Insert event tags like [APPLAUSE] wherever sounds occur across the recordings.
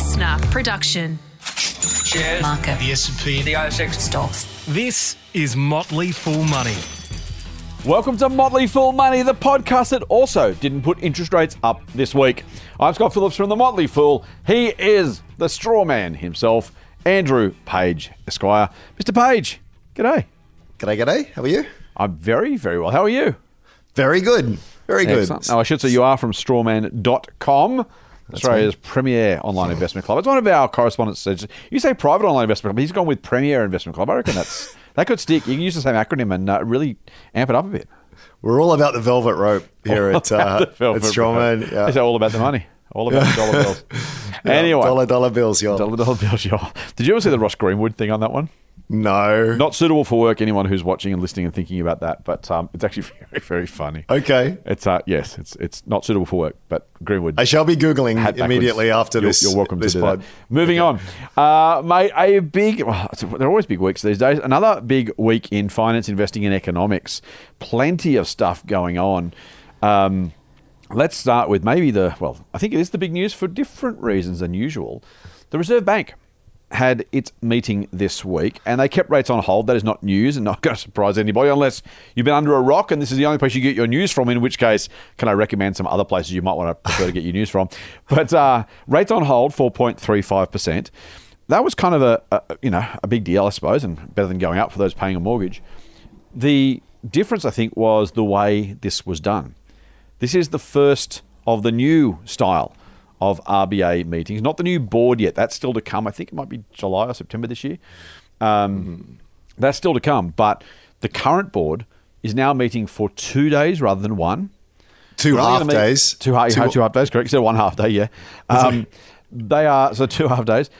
listener production. shares, Market. the S&P, the ASX. Stocks. This is Motley Fool Money. Welcome to Motley Fool Money, the podcast that also didn't put interest rates up this week. I'm Scott Phillips from the Motley Fool. He is the straw man himself, Andrew Page, Esquire. Mr. Page, g'day. G'day, g'day. How are you? I'm very, very well. How are you? Very good. Very good. Excellent. Now, I should say you are from strawman.com, Australia's premier online investment club. It's one of our correspondents. says- You say private online investment club, he's gone with premier investment club. I reckon that's [LAUGHS] that could stick. You can use the same acronym and uh, really amp it up a bit. We're all about the velvet rope here at, uh, at Strawman. rope. It's all about the money. All about the dollar bills. [LAUGHS] anyway, Dollar, dollar bills, y'all. dollar, dollar bills, y'all. Did you ever see the Ross Greenwood thing on that one? No. Not suitable for work. Anyone who's watching and listening and thinking about that, but um, it's actually [LAUGHS] very, very funny. Okay. It's uh, yes, it's it's not suitable for work, but Greenwood. I shall be Googling immediately after You're- this. You're welcome this to do pod. that. Moving on, uh, mate. A big. Well, it's- they're always big weeks these days. Another big week in finance, investing, and economics. Plenty of stuff going on. Um, let's start with maybe the. Well, I think it is the big news for different reasons than usual. The Reserve Bank had its meeting this week and they kept rates on hold. That is not news and [LAUGHS] not going to surprise anybody unless you've been under a rock and this is the only place you get your news from, in which case, can I recommend some other places you might want to prefer to get your news from? [LAUGHS] But uh, rates on hold, 4.35%. That was kind of a, a, you know, a big deal, I suppose, and better than going up for those paying a mortgage. The difference, I think, was the way this was done. This is the first of the new style of RBA meetings, not the new board yet. That's still to come. I think it might be July or September this year. Um, That's still to come. But the current board is now meeting for two days rather than one. Two We're half meet- days. Two, half, two, two half days, correct. So one half day, yeah. Um, [LAUGHS] they are, so two half days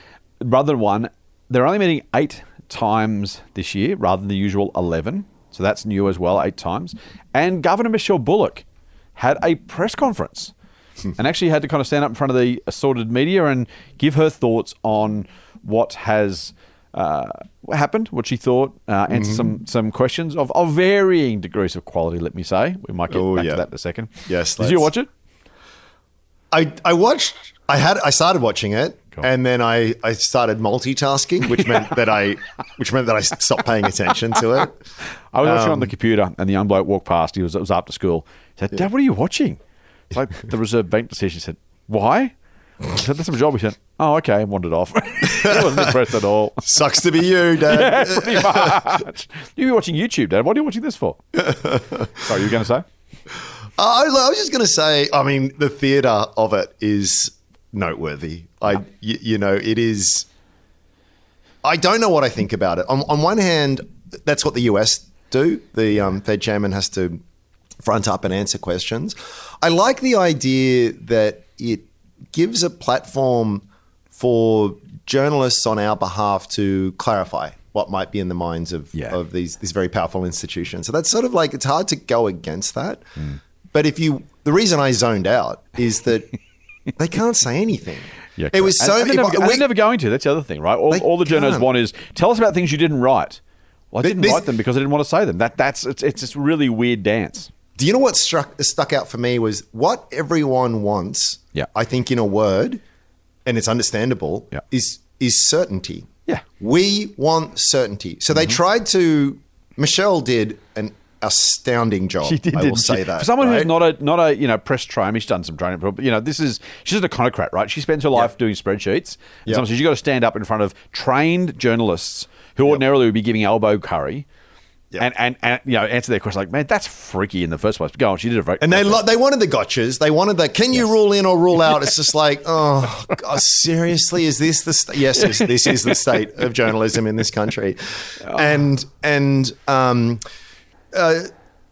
rather than one. They're only meeting eight times this year rather than the usual 11. So that's new as well, eight times. And Governor Michelle Bullock had a press conference [LAUGHS] and actually had to kind of stand up in front of the assorted media and give her thoughts on what has uh, happened, what she thought, uh, answer some some questions of, of varying degrees of quality. Let me say, we might get Oh, back yeah. to that in a second. Yes, did you let's- watch it? I, I watched. I had. I started watching it, Cool. and then I, I started multitasking, which meant that I [LAUGHS] which meant that I stopped paying attention to it. I was watching on Um, the computer, and the young bloke walked past. He was it was after school. He said, "Dad, what are you watching?" Like the Reserve Bank decision. Said, "Why?" I said, "That's my job." He said, "Oh, okay," and wandered off. [LAUGHS] he wasn't impressed at all. Sucks to be you, Dad. [LAUGHS] Yeah, pretty much. You were watching YouTube, Dad. What are you watching this for? [LAUGHS] Sorry, you were going to say? I, I was just going to say, I mean, the theatre of it is noteworthy. I, y- you know, it is. I don't know what I think about it. On, on one hand, that's what the US do. The um, Fed chairman has to front up and answer questions. I like the idea that it gives a platform for journalists on our behalf to clarify what might be in the minds of, Yeah. of these these very powerful institutions. So that's sort of like it's hard to go against that. Mm. But if you, the reason I zoned out is that [LAUGHS] they can't say anything. Yeah, it was so. And, and they're, I- never, and we- they're never going to. That's the other thing, right? All, all the journalists want is tell us about things you didn't write. Well, I didn't this- write them because I didn't want to say them. That that's it's, it's this really weird dance. Do you know what struck stuck out for me was what everyone wants. Yeah. I think in a word, and it's understandable. Yeah. Is is certainty. Yeah. Mm-hmm. We want certainty. So they tried to. Michelle did an astounding job. She did. I will say she? that For someone who's not a not a you know press trainer, she's done some training, but you know this is she's an econocrat, right? She spends her life doing spreadsheets. And Yep. sometimes you got to stand up in front of trained journalists who ordinarily would be giving elbow curry. Yep. And, and, and you know answer their question like man that's freaky in the first place. But go on, she did a very And they lo- they wanted the gotchas. They wanted the can you rule in or rule out? It's just [LAUGHS] like oh God, seriously, is this the st-? yes? This, this is the state of journalism in this country, [LAUGHS] and and um, uh,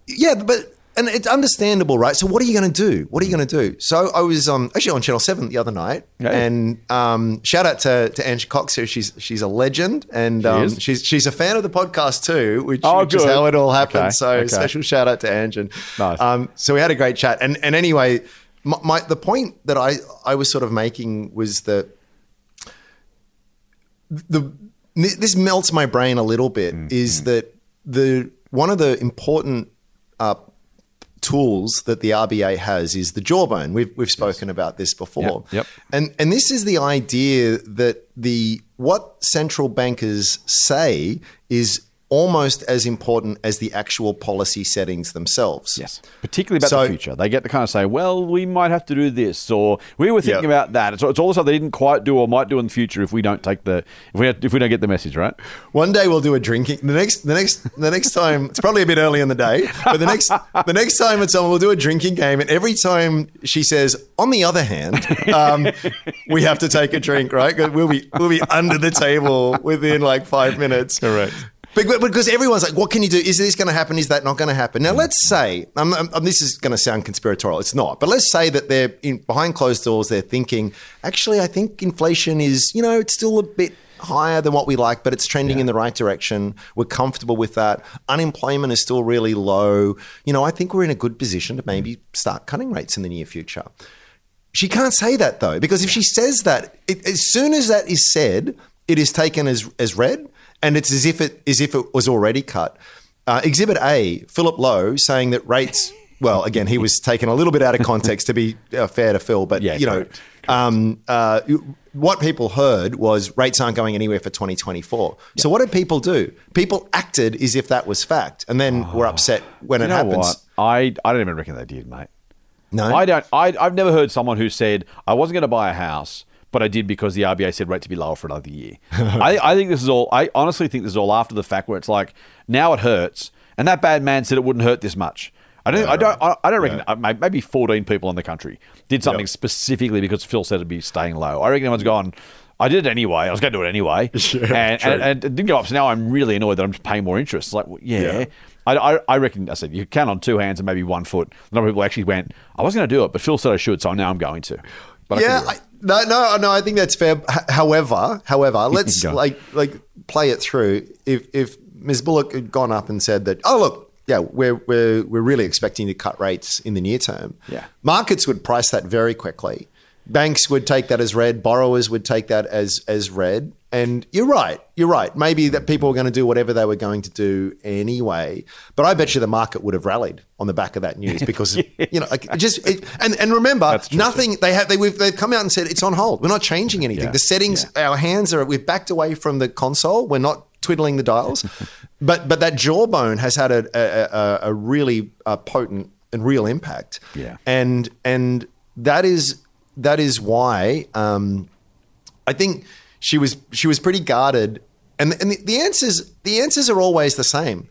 yeah, but and it's understandable, right? So what are you going to do? What are you going to do? So I was um, actually on Channel Seven the other night, Yeah. and um, shout out to to Angie Cox here. She's she's a legend, and um, she's she's a fan of the podcast too, which, Oh, which is how it all happened. Okay, So okay. special shout out to Ange. And, Nice. um, so we had a great chat. And and anyway, my, my the point that I I was sort of making was that the this melts my brain a little bit. Mm, Is that the one of the important uh, tools that the RBA has is the jawbone. We've we've spoken about this before. Yep, yep. And and this is the idea that the what central bankers say is almost as important as the actual policy settings themselves. Yes, particularly about So- the future. They get to kind of say, "Well, we might have to do this," or "We were thinking Yep. about that." It's, it's all the stuff they didn't quite do or might do in the future if we don't take the if we if we don't get the message right. One day we'll do a drinking. The next, the next, the next time. It's probably a bit early in the day, but the next, the next time it's on, we'll do a drinking game. And every time she says, "On the other hand," um, we have to take a drink, right? We'll be, we'll be under the table within like five minutes. Correct. Because everyone's like, what can you do? Is this going to happen? Is that not going to happen? Now, let's say, um, um, um, this is going to sound conspiratorial. It's not. But let's say that they're in, behind closed doors, they're thinking, actually, I think inflation is, you know, it's still a bit higher than what we like, but it's trending in the right direction. We're comfortable with that. Unemployment is still really low. You know, I think we're in a good position to maybe start cutting rates in the near future. She can't say that though, because if she says that, it, as soon as that is said, it is taken as as read, and it's as if it as if it was already cut. Uh, Exhibit A, Philip Lowe saying that rates. Well, again, he was taken a little bit out of context to be uh, fair to Phil, but Yeah, you know, correct, um, uh, what people heard was rates aren't going anywhere for 2024. So what did people do? People acted as if that was fact, and then were upset when it happens. what? I I don't even reckon they did, mate. No, I don't. I, I've never heard someone who said I wasn't going to buy a house, but I did because the RBA said rate to be lower for another year. [LAUGHS] I, I think this is all. I honestly think this is all after the fact, where it's like now it hurts, and that bad man said it wouldn't hurt this much. I don't. I don't. I, I don't reckon. uh, may- Maybe fourteen people in the country did something specifically because Phil said it'd be staying low. I reckon everyone's gone. I did it anyway. I was going to do it anyway, [LAUGHS] and, and, and it didn't go up. So now I'm really annoyed that I'm just paying more interest. It's like, well, yeah. Yeah. I, I, I reckon I said you count on two hands and maybe one foot. A lot of people actually went. I was going to do it, but Phil said I should, so now I'm going to. But yeah, couldn't I, no, no, no. I think that's fair. H- however, however, let's like like play it through. If if Ms. Bullock had gone up and said that, oh look, yeah, we're we're we're really expecting to cut rates in the near term. Yeah. markets would price that very quickly. Banks would take that as read. Borrowers would take that as as read. And you're right. You're right. Maybe that people were going to do whatever they were going to do anyway. But I bet you the market would have rallied on the back of that news [LAUGHS] because you know, like it just it, and and remember, nothing. They have they we've, they've come out and said it's on hold. We're not changing anything. Yeah, The settings, our hands are. We've backed away from the console. We're not twiddling the dials. [LAUGHS] but but that jawbone has had a a, a, a really uh, potent and real impact. Yeah. and and that is that is why. Um, I think she was she was pretty guarded, and and the, the answers the answers are always the same.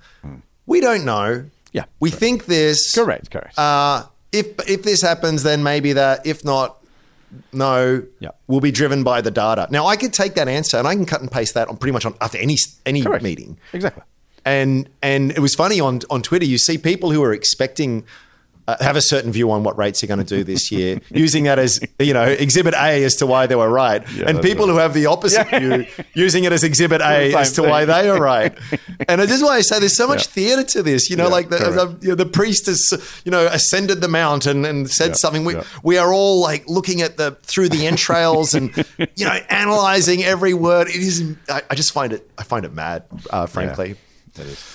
We don't know. Yeah, we think this. Correct, correct. Uh, if if this happens, then maybe that. If not, no. Yeah. We'll be driven by the data. Now I could take that answer and I can cut and paste that on pretty much on after any any Correct. meeting. Exactly. And and it was funny on on Twitter. You see people who are expecting. Uh, have a certain view on what rates are going to do this year, [LAUGHS] using that as you know exhibit A as to why they were right, and people right. who have the opposite view using it as exhibit A as to why they are right. [LAUGHS] And this is why I say there's so much Yeah. theatre to this. You know, Yeah, like the, the, you know, the priest has you know ascended the mount and, said Yeah, something. We yeah. we are all like looking at the through the entrails and [LAUGHS] you know analyzing every word. It is. I, I just find it. I find it mad, uh, frankly. It is.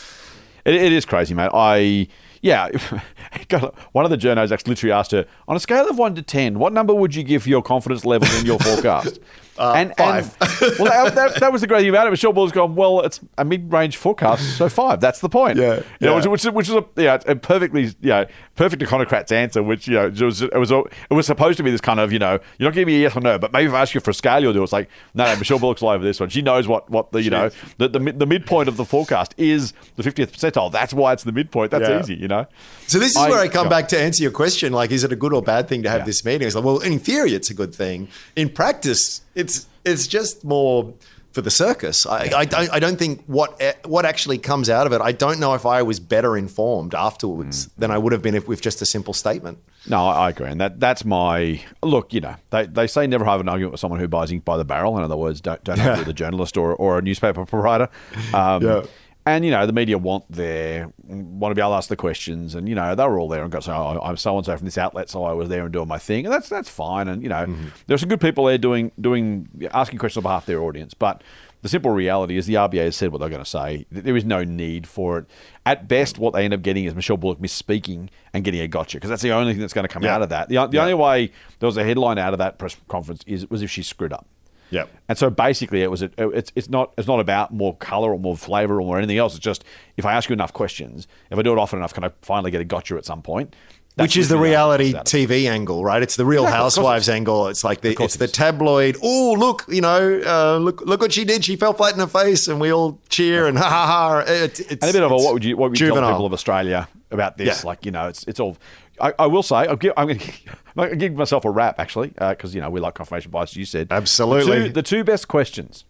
It, it is crazy, mate. I yeah. [LAUGHS] One of the journos actually literally asked her on a scale of one to ten, what number would you give your confidence level in your forecast? [LAUGHS] Uh, and, five. and [LAUGHS] well, that, that, that was the great thing about it. Michelle Ball's gone. Well, it's a mid-range forecast, so five. That's the point. Yeah, You know, which, which, which is a yeah, a perfectly yeah, perfect econocrat's answer. Which you know, it was it was it was supposed to be this kind of you know, you're not giving me a yes or no, but maybe if I ask you for a scale, you'll do. it. It's like no, no. Michelle Bullock's all over this one. She knows what what the you know the, the the midpoint of the forecast is the 50th percentile. That's why it's the midpoint. That's Yeah. easy, you know. So this is I- where I come yeah. back to answer your question. Like, is it a good or bad thing to have Yeah. this meeting? It's like, well, in theory, it's a good thing. In practice, it's it's just more for the circus. I, I don't I don't think what what actually comes out of it. I don't know if I was better informed afterwards Mm. than I would have been if with just a simple statement. No, I agree, and that that's my look. You know, they, they say never have an argument with someone who buys ink by the barrel. In other words, don't don't argue with a journalist or, or a newspaper proprietor. [LAUGHS] Um, Yeah. And you know, the media want their want to be able to ask the questions, and you know, they were all there and got so oh, I'm so and so from this outlet, so I was there and doing my thing, and that's that's fine. And you know, Mm-hmm. there's some good people there doing doing asking questions on behalf of their audience, but the simple reality is the RBA has said what they're going to say. There is no need for it. At best, what they end up getting is Michelle Bullock misspeaking and getting a gotcha because that's the only thing that's going to come Yeah. out of that. The, the Yeah. only way there was a headline out of that press conference is was if she screwed up. Yep. And so basically, it was a, it's it's not it's not about more color or more flavor or more anything else. It's just if I ask you enough questions, if I do it often enough, can I finally get a gotcha at some point? That's Which is the reality out of it. TV angle, right? It's the Real Exactly, Housewives it is. angle. It's like the course it's the tabloid. Oh, look, you know, uh, look look what she did. She fell flat in her face, and we all cheer and ha ha ha. It, it's, And a bit of a what would you what would you tell people of Australia about this? Yeah. Like you know, it's it's all. I, I will say give, I'm going [LAUGHS] to give myself a wrap, actually because you know we like confirmation bias. You said Absolutely. The two, the two best questions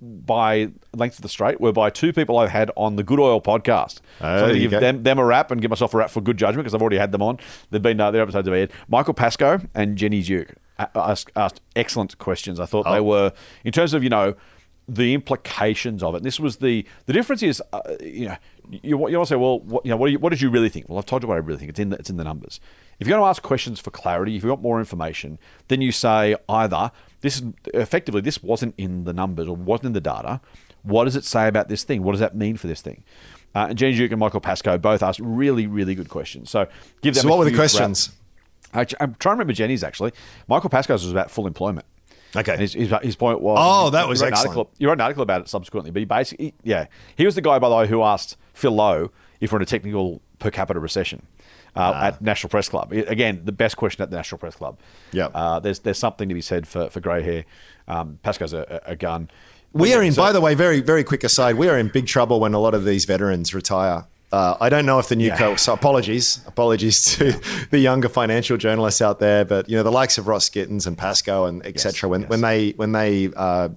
by length of the straight were by two people I've had on the Good Oil podcast. Oh, so I'm going to give them them a wrap and give myself a wrap for good judgment because I've already had them on. They've been uh, their episodes have aired. Michael Pascoe and Jenny Duke asked, asked excellent questions. I thought they Oh. were in terms of you know the implications of it. And this was the the difference is uh, you know you, you want to say well what, you know what, do you, what did you really think? Well, I've told you what I really think. It's in the, it's in the numbers. If you're going to ask questions for clarity, if you want more information, then you say either this is effectively this wasn't in the numbers or wasn't in the data. What does it say about this thing? What does that mean for this thing? Uh, and Jenny Duke and Michael Pascoe both asked really, really good questions. So give them. So what were the questions? I, am trying to remember Jenny's actually. Michael Pascoe's was about full employment. Okay. And his, his, his point was. Oh, that was you excellent. Article, you wrote an article about it subsequently, but he basically, yeah, he was the guy, by the way, who asked Phil Lowe if we're in a technical per capita recession. Uh, Ah. At National Press Club, again, the best question at the National Press Club. Yeah, uh, there's there's something to be said for for grey hair. Um, Pascoe's a, a gun. We are in, by the way, very, very quick aside, we are in big trouble when a lot of these veterans retire. Uh, I don't know if the new Yeah. co so apologies, apologies to [LAUGHS] the younger financial journalists out there, but you know the likes of Ross Gittins and Pascoe and etc. when yes. when they when they uh,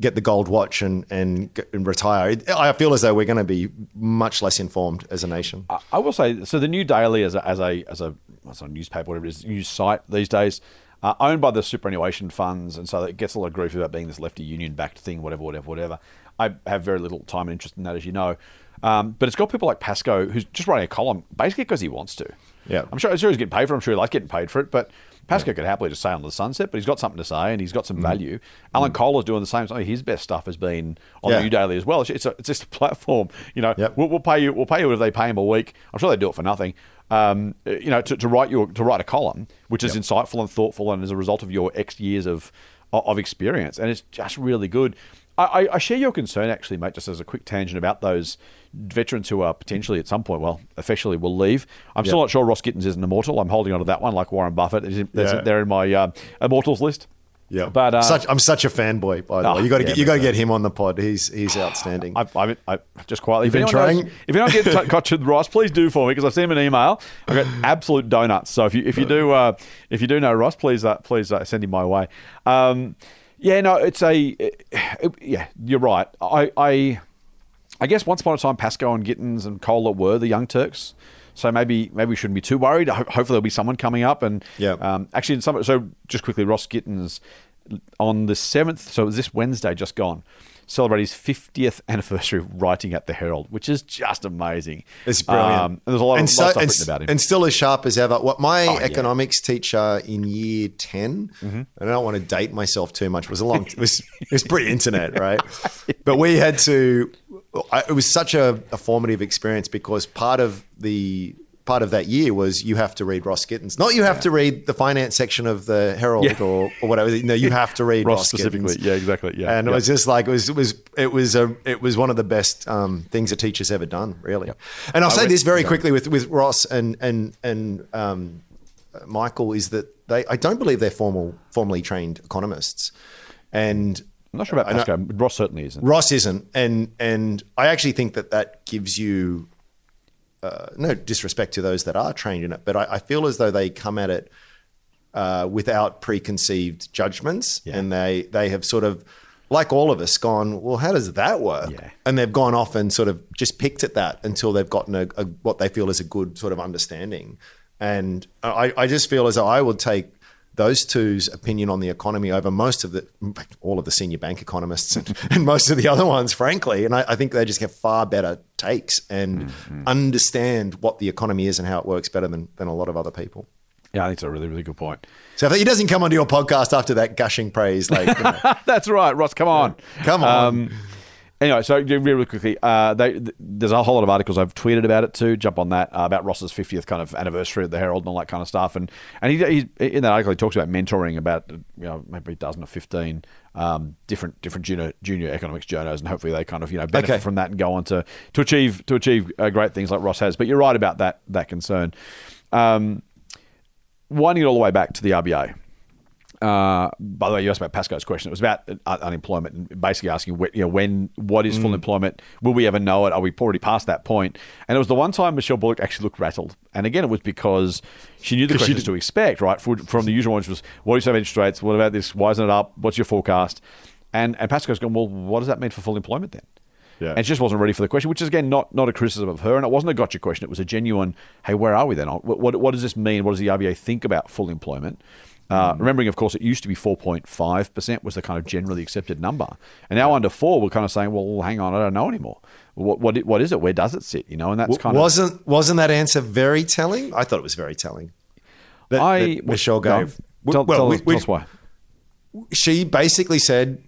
get the gold watch and and, and retire, I feel as though we're going to be much less informed as a nation. I- I will say so. The New Daily as a as a as a what's a newspaper, whatever it is, news site these days, uh, owned by the superannuation funds, and so it gets a lot of grief about being this lefty union backed thing, whatever, whatever, whatever. I have very little time and interest in that, as you know. Um, but it's got people like Pascoe who's just writing a column basically because he wants to. Yeah. I'm sure, I'm sure he's getting paid for it. I'm sure he likes getting paid for it. But Pascoe could happily just say on the sunset, but he's got something to say and he's got Mm. some value. Alan Kohler is doing the same. Some of his best stuff has been on Yeah. the New Daily as well. It's, a, it's just a platform. You know, Yep. we'll, we'll pay you. We'll pay you if they pay him a week. I'm sure they do it for nothing. Um, you know, to, to write your to write a column, which is insightful and thoughtful, and as a result of your X years of of experience, and it's just really good. I, I, I share your concern, actually, mate. Just as a quick tangent about those veterans who are potentially at some point, well, officially will leave. I'm still not sure Ross Gittins is an immortal. I'm holding on to that one, like Warren Buffett. That's- Yeah. They're in my uh, immortals list. Yeah, but uh, such, I'm such a fanboy. By the Oh, way, you got to yeah, get you got to get him on the pod. He's he's outstanding. [SIGHS] I, I, I just quietly. Been trying? knows, if anyone gets in touch with Ross, please do for me because I've sent him an email. I've got [LAUGHS] absolute donuts. So if you if you do uh, if you do know Ross, please uh, please uh, send him my way. Um, yeah, no, it's a it- yeah. You're right. I I I guess once upon a time, Pascoe and Gittins and Kohler were the Young Turks. So maybe maybe we shouldn't be too worried. Ho- hopefully there'll be someone coming up. And Yeah. um, actually, in some, so just quickly, Ross Gittins on the seventh. So it was this Wednesday, just gone. Celebrate his 50th anniversary of writing at the Herald, which is just amazing. It's brilliant. Um, and there's a lot of, and, lot of stuff and, written about him. and still as sharp as ever. What my Oh, yeah. economics teacher in year 10 Mm-hmm. and I don't want to date myself too much. Was a long. It was [LAUGHS] it was pre-internet, right? [LAUGHS] But we had to. It was such a, a formative experience because part of the part of that year was you have to read Ross Gittins. Not you have to read the finance section of the Herald Yeah. or, or whatever. No, you have to read [LAUGHS] Ross Ross, specifically. Gittins. Yeah, exactly. Yeah, and it was just like it was it was it was a it was one of the best um, things a teacher's ever done, really. And I'll I say went- this very yeah. quickly with with Ross and and and um, Michael is that they I don't believe they're formal formally trained economists, and I'm not sure about Pascoe. Ross certainly isn't. Ross isn't, and and I actually think that that gives you uh, no disrespect to those that are trained in it, but I, I feel as though they come at it uh, without preconceived judgments, Yeah. and they they have sort of like all of us gone. Well, how does that work? Yeah. And they've gone off and sort of just picked at that until they've gotten a, a what they feel is a good sort of understanding. And I, I just feel as though I would take those two's opinion on the economy over most of the, in fact, all of the senior bank economists and, [LAUGHS] and most of the other ones, frankly. And I, I think they just have far better takes and understand what the economy is and how it works better than, than a lot of other people. Yeah, I think it's a really, really good point. So if he doesn't come onto your podcast after that gushing praise, like you know, [LAUGHS] That's right, Ross. Come on, Come on. Um, anyway, so really, quickly, uh, they, there's a whole lot of articles I've tweeted about it too. Jump on that uh, about Ross's 50th kind of anniversary at the Herald and all that kind of stuff. And and he, he in that article he talks about mentoring about you know maybe a dozen or 15 um, different different junior junior economics journos, and hopefully they kind of you know benefit Okay. from that and go on to to achieve to achieve uh, great things like Ross has. But you're right about that that concern. Um, winding it all the way back to the RBA. Uh, by the way, you asked about Pascoe's question. It was about uh, unemployment and basically asking, you know, when, what is full employment? Will we ever know it? Are we already past that point? And it was the one time Michelle Bullock actually looked rattled. And again, it was because she knew the questions to expect, right? For, from the usual ones was, what do you say about interest rates? What about this? Why isn't it up? What's your forecast? And, and Pascoe's gone, well, what does that mean for full employment then? Yeah. And she just wasn't ready for the question, which is again not not a criticism of her, and it wasn't a gotcha question. It was a genuine, hey, where are we then? What, what, what does this mean? What does the RBA think about full employment? Uh, Mm. Remembering, of course, it used to be 4.5 percent was the kind of generally accepted number, and now under four, we're kind of saying, well, hang on, I don't know anymore. What what, what is it? Where does it sit? You know, and that's kind of wasn't wasn't that answer very telling? I thought it was very telling. That, I that Michelle no. gave. Tell, well, tell, we- tell us why. she basically said,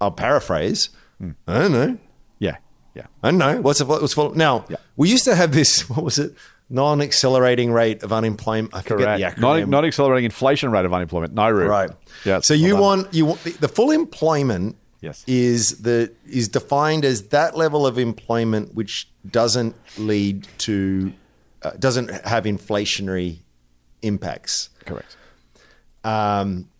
"I'll paraphrase. Hmm. I don't know. Yeah, yeah. I don't know what's what's full. Now Yeah. we used to have this. [LAUGHS] What was it? Non-accelerating rate of unemployment. I the Correct. acronym. Not, not accelerating inflation rate of unemployment. No, Right. Yeah. So you want you want the, the full employment Yes. is the is defined as that level of employment which doesn't lead to uh, doesn't have inflationary impacts. correct. Um,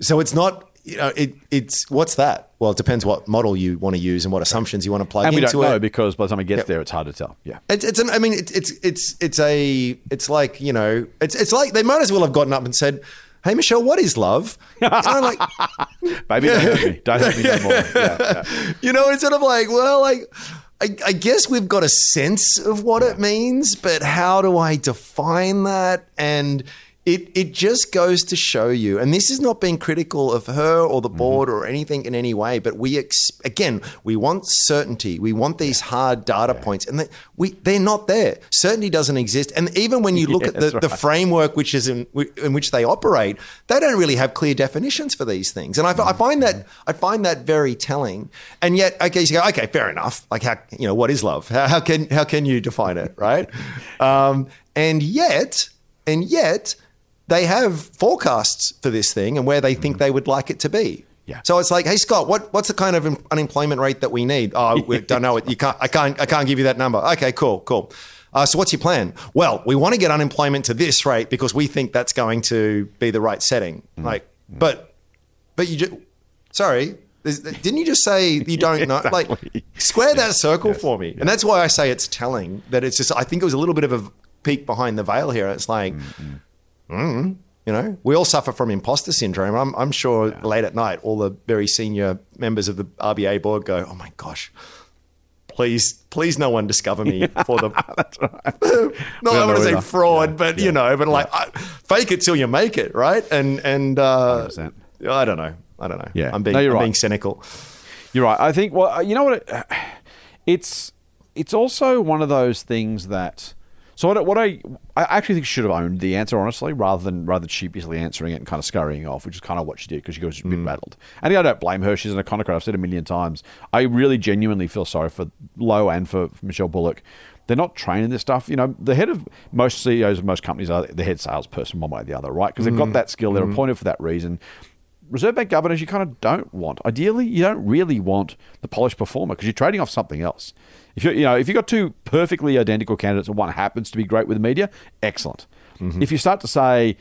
so it's not you know it it's what's that? Well, it depends what model you want to use and what assumptions you want to plug And we don't know it. because by the time it gets there, it's hard to tell. Yeah. It's, it's an, I mean, it's, it's, it's, it's a, it's like, you know, it's, it's like they might as well have gotten up and said, Hey, Michelle, what is love? And I'm like, [LAUGHS] [LAUGHS] Baby, don't hurt me. Don't hurt me no more. [LAUGHS] Yeah, yeah. you know, it's sort of like, well, like, I, I guess we've got a sense of what it means, but how do I define that? And it, it just goes to show you, and this is not being critical of her or the mm-hmm. board or anything in any way, but we, ex- again, we want certainty. We want these hard data points, and they, we, they're not there. Certainty doesn't exist. And even when you look [LAUGHS] Yeah, at the, that's the framework which is in, in which they operate, they don't really have clear definitions for these things. And I, I mm-hmm. find that mm-hmm. I find that very telling. And yet, okay, so you go, okay, fair enough. Like how you know what is love? How, how can how can you define it, right? [LAUGHS] um, and yet, and yet, they have forecasts for this thing and where they think mm-hmm. they would like it to be. Yeah. So it's like, hey Scott, what what's the kind of un- unemployment rate that we need? Oh, we [LAUGHS] don't know it. You can't. I can't. I can't give you that number. Okay, cool, cool. Uh, so what's your plan? Well, we want to get unemployment to this rate because we think that's going to be the right setting. Mm-hmm. Like, but but you just sorry. Didn't you just say you [LAUGHS] don't know? Like, Exactly. square that circle for me. And that's why I say it's telling that it's just. I think it was a little bit of a peek behind the veil here. It's like, mm-hmm. Mm, you know, we all suffer from imposter syndrome. I'm, I'm sure late at night, all the very senior members of the RBA board go, "Oh my gosh." Please, please, no one discover me [LAUGHS] for the. [LAUGHS] [LAUGHS] No, I want to say fraud, Yeah, but yeah, you know, but like, I, fake it till you make it, right? And and uh, 100%. I don't know, I don't know. Yeah. I'm being, No, you're I'm right. being cynical. You're right. I think. Well, you know what? It, [SIGHS] it's it's also one of those things that. So what, I- what I I actually think she should have owned the answer honestly, rather than rather than sheepishly answering it and kind of scurrying off, which is kind of what she did because she was a bit mm. rattled. And I don't blame her. She's an econocrat. I've said a million times. I really genuinely feel sorry for Lowe and for, for Michelle Bullock. They're not trained in this stuff. You know, the head of most CEOs of most companies are the head salesperson one way or the other, right? Because they've got mm. that skill. They're mm. appointed for that reason. Reserve Bank governors, you kind of don't want. Ideally, you don't really want the polished performer because you're trading off something else. If you you know if you've got two perfectly identical candidates and one happens to be great with the media, excellent. Mm-hmm. If you start to say,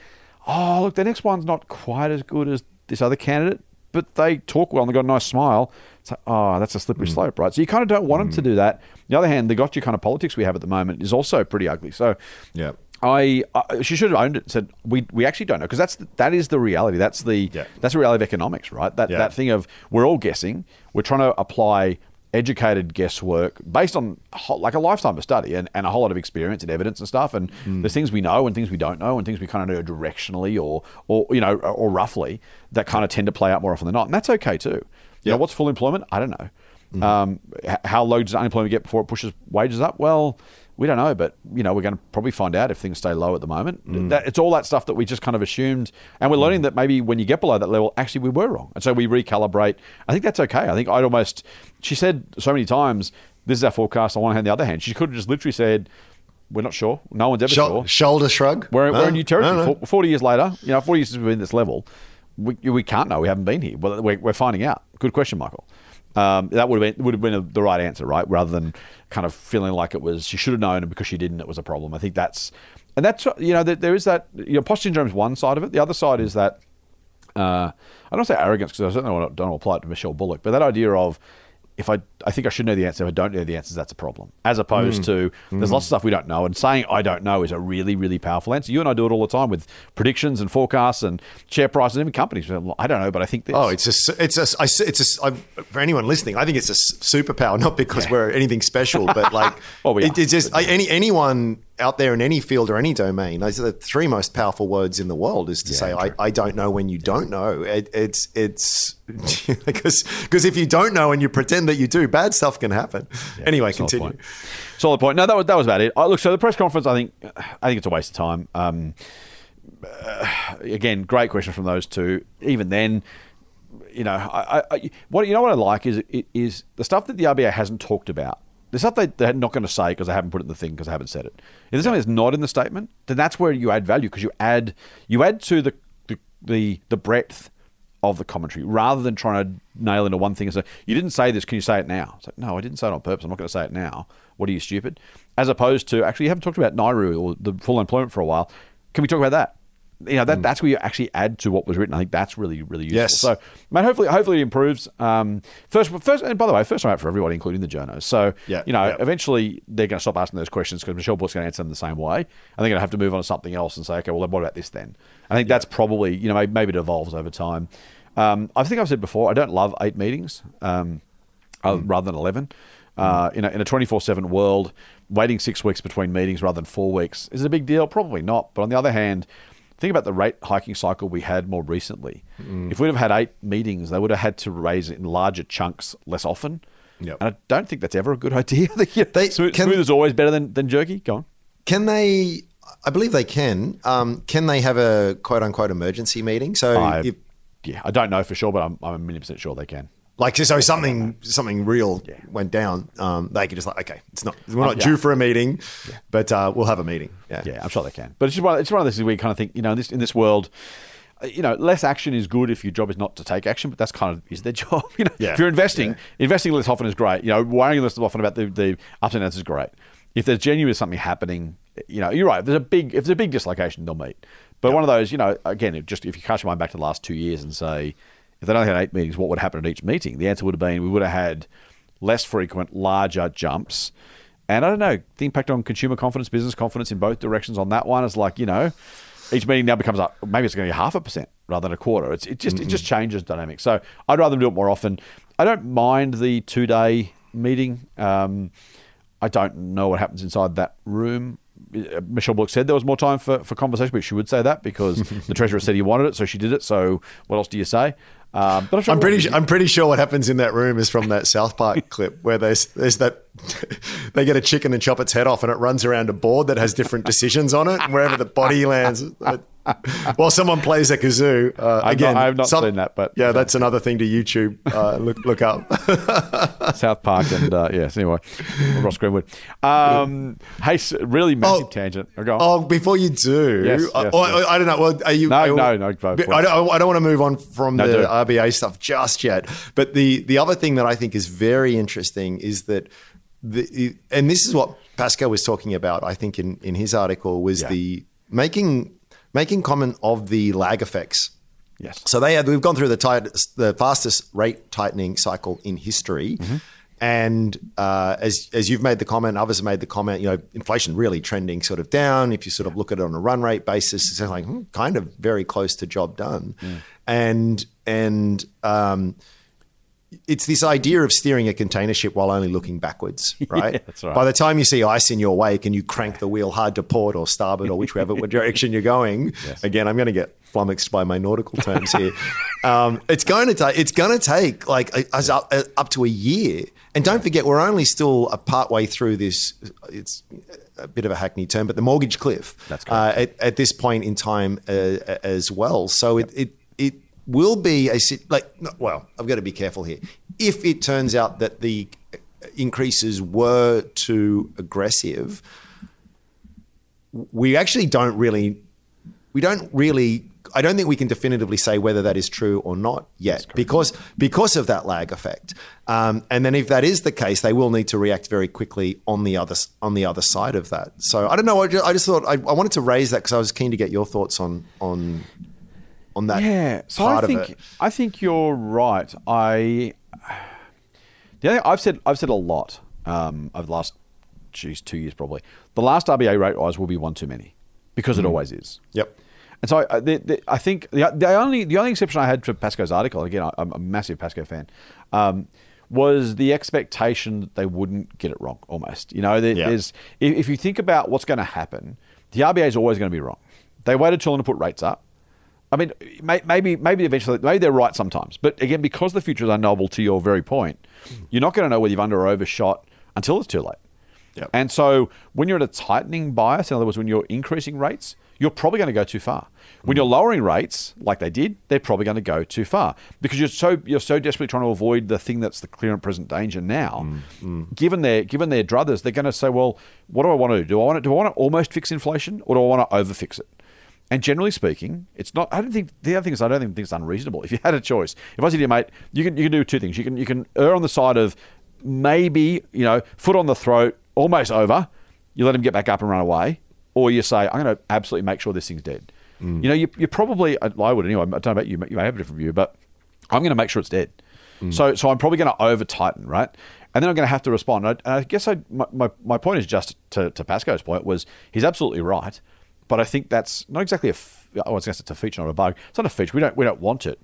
"Oh, look, the next one's not quite as good as this other candidate," but they talk well and they've got a nice smile, it's like, oh, that's a slippery mm. slope, right? So you kind of don't want them to mm. do that. On the other hand, the gotcha kind of politics we have at the moment is also pretty ugly. So Yeah. I, I she should have owned it. and Said we we actually don't know because that's the, that is the reality. That's the Yeah. that's the reality of economics, right? That Yeah. that thing of we're all guessing. We're trying to apply educated guesswork based on whole- like a lifetime of study and, and a whole lot of experience and evidence and stuff. And Hmm. there's things we know and things we don't know and things we kind of know directionally or or you know or, roughly that kind of tend to play out more often than not. And that's okay too. You Yeah. know, what's full employment? I don't know. Hmm. Um, how low does unemployment get before it pushes wages up? Well, We don't know, but you know we're going to probably find out if things stay low at the moment. That, it's all that stuff that we just kind of assumed, and we're learning that maybe when you get below that level, actually we were wrong, and so we recalibrate. I think that's okay. I think I'd almost. She said so many times, "This is our forecast." On one hand, the other hand, she could have just literally said, "We're not sure. No one's ever Shou- sure." shoulder shrug. We're, No, we're in new territory. no, no. Forty years later, you know, forty years since we've been this level, we, we can't know. We haven't been here. Well, we're, we're finding out. Good question, Michael. Um, that would have been would have been a, the right answer, right? Rather than kind of feeling like it was she should have known, and because she didn't, it was a problem. I think that's and that's you know there, there is that you know posture syndrome is one side of it. The other side is that uh, I don't say arrogance because I certainly don't, don't apply it to Michelle Bullock, but that idea of if I, I think I should know the answer. If I don't know the answers, that's a problem. As opposed mm. to there's mm. lots of stuff we don't know, and saying I don't know is a really, really powerful answer. You and I do it all the time with predictions and forecasts and share prices, and even companies. I don't know, but I think this. Oh, it's a, it's a, it's a, I'm- for anyone listening. I think it's a superpower, not because we're anything special, but [LAUGHS] like, Well, we it, it's just I, any anyone out there in any field or any domain. Those are the three most powerful words in the world. Is to say I, I don't know when you don't know. It, it's it's [LAUGHS] because because if you don't know and you pretend that you do, bad stuff can happen. anyway, Solid continue. point. Solid point. No, that was that was about it. I, look, so the press conference, I think, I think it's a waste of time. Um, uh, again, great question from those two. Even then, you know, I, I, I, what you know what I like is is the stuff that the RBA hasn't talked about. The stuff they, they're not going to say because they haven't put it in the thing because they haven't said it. If there's something that's not in the statement, then that's where you add value because you add you add to the the, the, the breadth of the commentary rather than trying to nail into one thing and say, you didn't say this, can you say it now? It's like, no, I didn't say it on purpose. I'm not going to say it now. What are you, stupid? As opposed to, actually, you haven't talked about NAIRU or the full employment for a while. Can we talk about that? You know, that, that's where you actually add to what was written. I think that's really, really useful. Yes. So, man, hopefully, hopefully it improves. Um, first, first, and by the way, first time out for everybody, including the journos. So, Yeah, you know, yeah. eventually they're going to stop asking those questions because Michelle Bull's going to answer them the same way. And they're going to have to move on to something else and say, okay, well, what about this then? I think that's probably, you know, maybe, maybe it evolves over time. Um, I think I've said before, I don't love eight meetings um, uh, rather than 11. Uh, in a, in a 24-7 world, waiting six weeks between meetings rather than four weeks is it a big deal. Probably not. But on the other hand, think about the rate hiking cycle we had more recently. If we'd have had eight meetings, they would have had to raise it in larger chunks less often. Yep. And I don't think that's ever a good [LAUGHS] idea. [LAUGHS] They- smooth, can- smooth is always better than, than jerky. Go on. Can they? I believe they can. Um, can they have a quote unquote emergency meeting? So I, if, yeah, I don't know for sure, but I'm, I'm a million percent sure they can. Like so, something something real went down. Um, they could just like, okay, it's not we're not yeah. due for a meeting, but uh, we'll have a meeting. Yeah, Yeah, I'm sure they can. But it's just one, it's one of those things where you kind of think, you know, in this in this world, uh, you know, less action is good if your job is not to take action, but that's kind of is their [LAUGHS] job. You know, Yeah. if you're investing, investing less often is great. You know, worrying less often about the, the ups and downs is great. If there's genuinely something happening, you know, you're right. If there's a big if there's a big dislocation, they'll meet. But one of those, you know, again, if just if you cast your mind back to the last two years and say, if they'd only had eight meetings, what would happen at each meeting? The answer would have been we would have had less frequent, larger jumps. And I don't know, the impact on consumer confidence, business confidence in both directions on that one is like, you know, each meeting now becomes like maybe it's going to be half a percent rather than a quarter. It's it just it just changes dynamics. So I'd rather do it more often. I don't mind the two day meeting. Um, I don't know what happens inside that room. Uh, Michelle Bullock said there was more time for, for conversation, but she would say that because [LAUGHS] the treasurer said he wanted it, so she did it. So what else do you say? Um, but I'm, sure I'm pretty. su- I'm pretty sure what happens in that room is from that South Park [LAUGHS] clip where there's there's that [LAUGHS] they get a chicken and chop its head off and it runs around a board that has different decisions on it and wherever the body lands. it- While someone plays a kazoo, uh, I've again, not- I have not seen that, but- yeah, that's another thing to YouTube. Uh, look look up. [LAUGHS] South Park and uh, yes. Anyway, Ross Greenwood. Um, hey, really massive Oh. tangent. Go on. Oh, before you do, Yes, yes, oh, yes. I don't know. Well, are you? No, are- no, no. I don't, I don't want to move on from No, the do. RBA stuff just yet. But the the other thing that I think is very interesting is that the and this is what Pascoe was talking about. I think in in his article was Yeah. the making making comment of the lag effects. Yes. So they had we've gone through the tightest, the fastest rate tightening cycle in history. Mm-hmm. And uh, as as you've made the comment, others have made the comment. You know, inflation really trending sort of down. If you sort of look at it on a run rate basis, it's like hmm, kind of very close to job done. Mm. And and um, it's this idea of steering a container ship while only looking backwards, [LAUGHS] right? that's right. By the time you see ice in your wake and you crank the wheel hard to port or starboard or whichever [LAUGHS] direction you're going, again, I'm going to get flummoxed by my nautical terms here. um, it's going to take it's going to take like a- as up, uh, up to a year, And don't forget, we're only still a part way through this. It's a bit of a hackneyed term, but the mortgage cliff. That's uh, at, at this point in time uh, as well. So it, it it will be a sit- like. Well, I've got to be careful here. If it turns out that the increases were too aggressive, we actually don't really we don't really I don't think we can definitively say whether that is true or not yet because because of that lag effect. Um, and then if that is the case, they will need to react very quickly on the other on the other side of that. So I don't know. I just, I just thought I, I wanted to raise that because I was keen to get your thoughts on on on that Yeah, so part I think of it. I think you're right. I the other, I've said I've said a lot um, over the last geez two years probably. The last RBA rate rise will be one too many because Mm. it always is. Yep. And so I, the, the, I think the, the only the only exception I had to Pascoe's article again I'm a massive Pascoe fan um, was the expectation that they wouldn't get it wrong almost you know there, Yeah. there's if, if you think about what's going to happen the RBA is always going to be wrong they waited too long to put rates up I mean maybe maybe eventually maybe they're right sometimes but again because the future is unknowable to your very point you're not going to know whether you've under or overshot until it's too late Yep. and so when you're at a tightening bias, in other words, when you're increasing rates, you're probably going to go too far. When you're lowering rates, like they did, they're probably going to go too far because you're so you're so desperately trying to avoid the thing that's the clear and present danger now. Mm, mm. Given their given their druthers, they're going to say, well, what do I want to do? Do I want to do I want to almost fix inflation or do I want to overfix it? And generally speaking, it's not. I don't think the other thing is I don't think it's unreasonable. If you had a choice, if I said to you, mate, you can you can do two things. You can you can err on the side of maybe you know foot on the throat, almost over. You let him get back up and run away, or you say, I'm going to absolutely make sure this thing's dead. Mm. You know, you, you probably I would anyway. I don't know about you. You may have a different view, but I'm going to make sure it's dead. Mm. So so I'm probably going to over tighten, right? And then I'm going to have to respond. And I, and I guess I, my, my, my point is just to, to Pascoe's point was he's absolutely right. But I think that's not exactly a. f- I was going to say it's a feature, not a bug. It's not a feature. We don't we don't want it,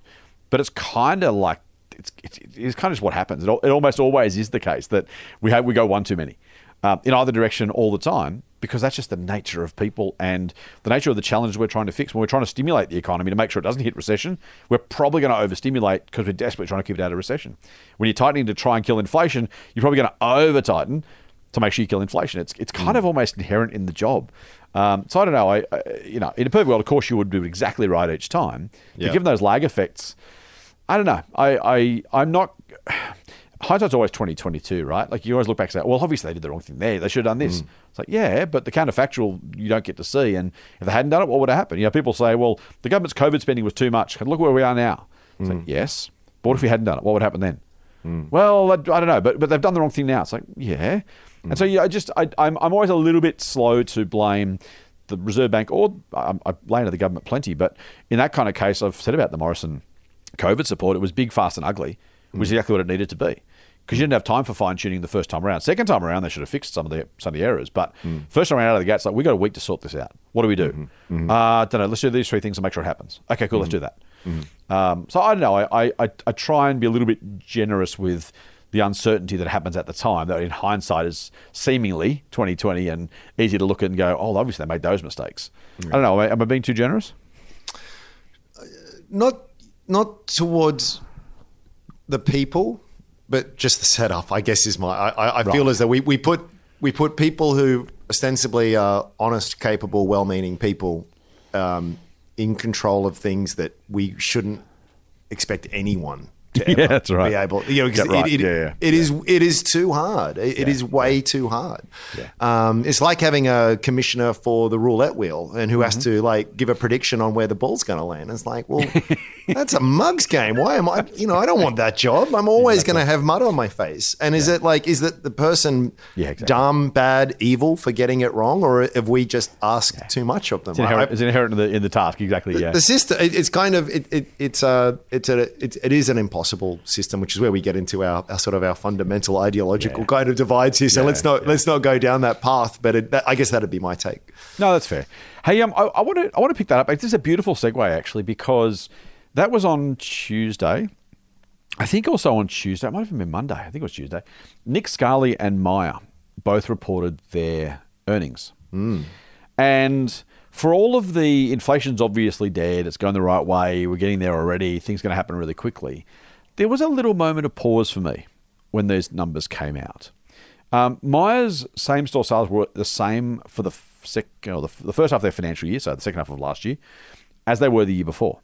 but it's kind of like it's it's, it's kind of just what happens. It, it almost always is the case that we have we go one too many um, in either direction all the time because that's just the nature of people and the nature of the challenges we're trying to fix. When we're trying to stimulate the economy to make sure it doesn't hit recession, we're probably going to overstimulate because we're desperately trying to keep it out of recession. When you're tightening to try and kill inflation, you're probably going to over tighten to make sure you kill inflation. It's it's kind mm. of almost inherent in the job. Um, so I don't know. I, I you know in a perfect world, of course, you would do it exactly right each time. But given those lag effects, I don't know. I, I I'm not. [SIGHS] Hindsight's always twenty twenty two, right? Like you always look back and say, well, obviously they did the wrong thing there. They should have done this. Mm. It's like, yeah, but the counterfactual you don't get to see. And if they hadn't done it, what would have happened? You know, people say, well, the government's COVID spending was too much. Look where we are now. It's like, mm. yes, but what if we hadn't done it? What would happen then? Well, I, I don't know, but but they've done the wrong thing now. It's like, yeah, and so yeah, I just I, I'm I'm always a little bit slow to blame the Reserve Bank or I, I blame the government plenty, but in that kind of case, I've said about the Morrison COVID support, it was big, fast, and ugly, which is mm. exactly what it needed to be. Because you didn't have time for fine tuning the first time around. Second time around, they should have fixed some of the some of the errors. But mm. first time around out of the gates, like we got a week to sort this out. What do we do? Mm-hmm. Mm-hmm. Uh, don't know. Let's do these three things and make sure it happens. Okay, cool. Let's mm-hmm. do that. Um, so I don't know. I, I, I, I try and be a little bit generous with the uncertainty that happens at the time. That in hindsight is seemingly 2020 and easy to look at and go, oh, obviously they made those mistakes. I don't know. Am I, am I being too generous? not not towards the people, but just the setup. I guess is my. I, I, I feel Right. as though we, we put we put people who ostensibly are honest, capable, well-meaning people um, in control of things that we shouldn't expect anyone. To ever Yeah, that's right. Be able, you know, Get right. it, it, Yeah, yeah. it is it is too hard. It, it is way too hard. Um, it's like having a commissioner for the roulette wheel and who Mm-hmm. has to like give a prediction on where the ball's going to land. It's like, well, [LAUGHS] that's a mugs game. Why am I? You know, I don't want that job. I'm always going to have mud on my face. And is it like, is that the person Yeah, exactly. dumb, bad, evil for getting it wrong, or have we just asked too much of them? It's inherent, I- it's inherent in the in the task. Exactly. Yeah. the system it, it's kind of it, it it's a it's a it, it is an impossible system which is where we get into our, our sort of our fundamental ideological Yeah. kind of divides here so Yeah, let's not yeah. let's not go down that path but it, that, i guess that'd be my take No, that's fair. Hey, um, I want to I want to pick that up. This is a beautiful segue actually because that was on Tuesday. I think also on Tuesday. It might have been Monday. I think it was Tuesday. Nick Scali and Myer both reported their earnings, and for all of the inflation's obviously dead. It's going the right way. We're getting there already. Things going to happen really quickly. There was a little moment of pause for me when these numbers came out. Um, Myer's same store sales were the same for the sec, know, the, the first half of their financial year, so the second half of last year, as they were the year before.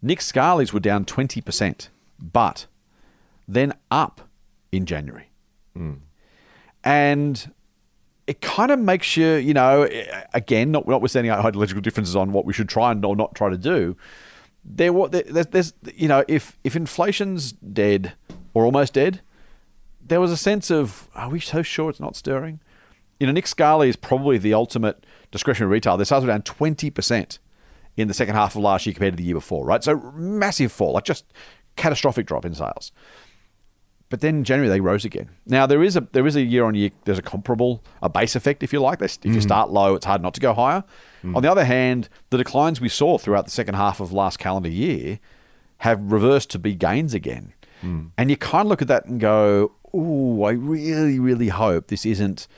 Nick Scali's were down 20%, but then up in January. And it kind of makes you, you know, again, not, notwithstanding ideological differences on what we should try and or not try to do, there, what there's, there's, you know, if if inflation's dead or almost dead, there was a sense of, are we so sure it's not stirring? You know, Nick Scali is probably the ultimate discretionary retailer. Their sales were down twenty percent in the second half of last year compared to the year before, right? So massive fall, like just catastrophic drop in sales. But then in January they rose again. Now there is a there is a year on year there's a comparable a base effect if you like. If you mm-hmm. start low, it's hard not to go higher. Mm. On the other hand, the declines we saw throughout the second half of last calendar year have reversed to be gains again. Mm. And you kind of look at that and go, "Ooh, I really, really hope this isn't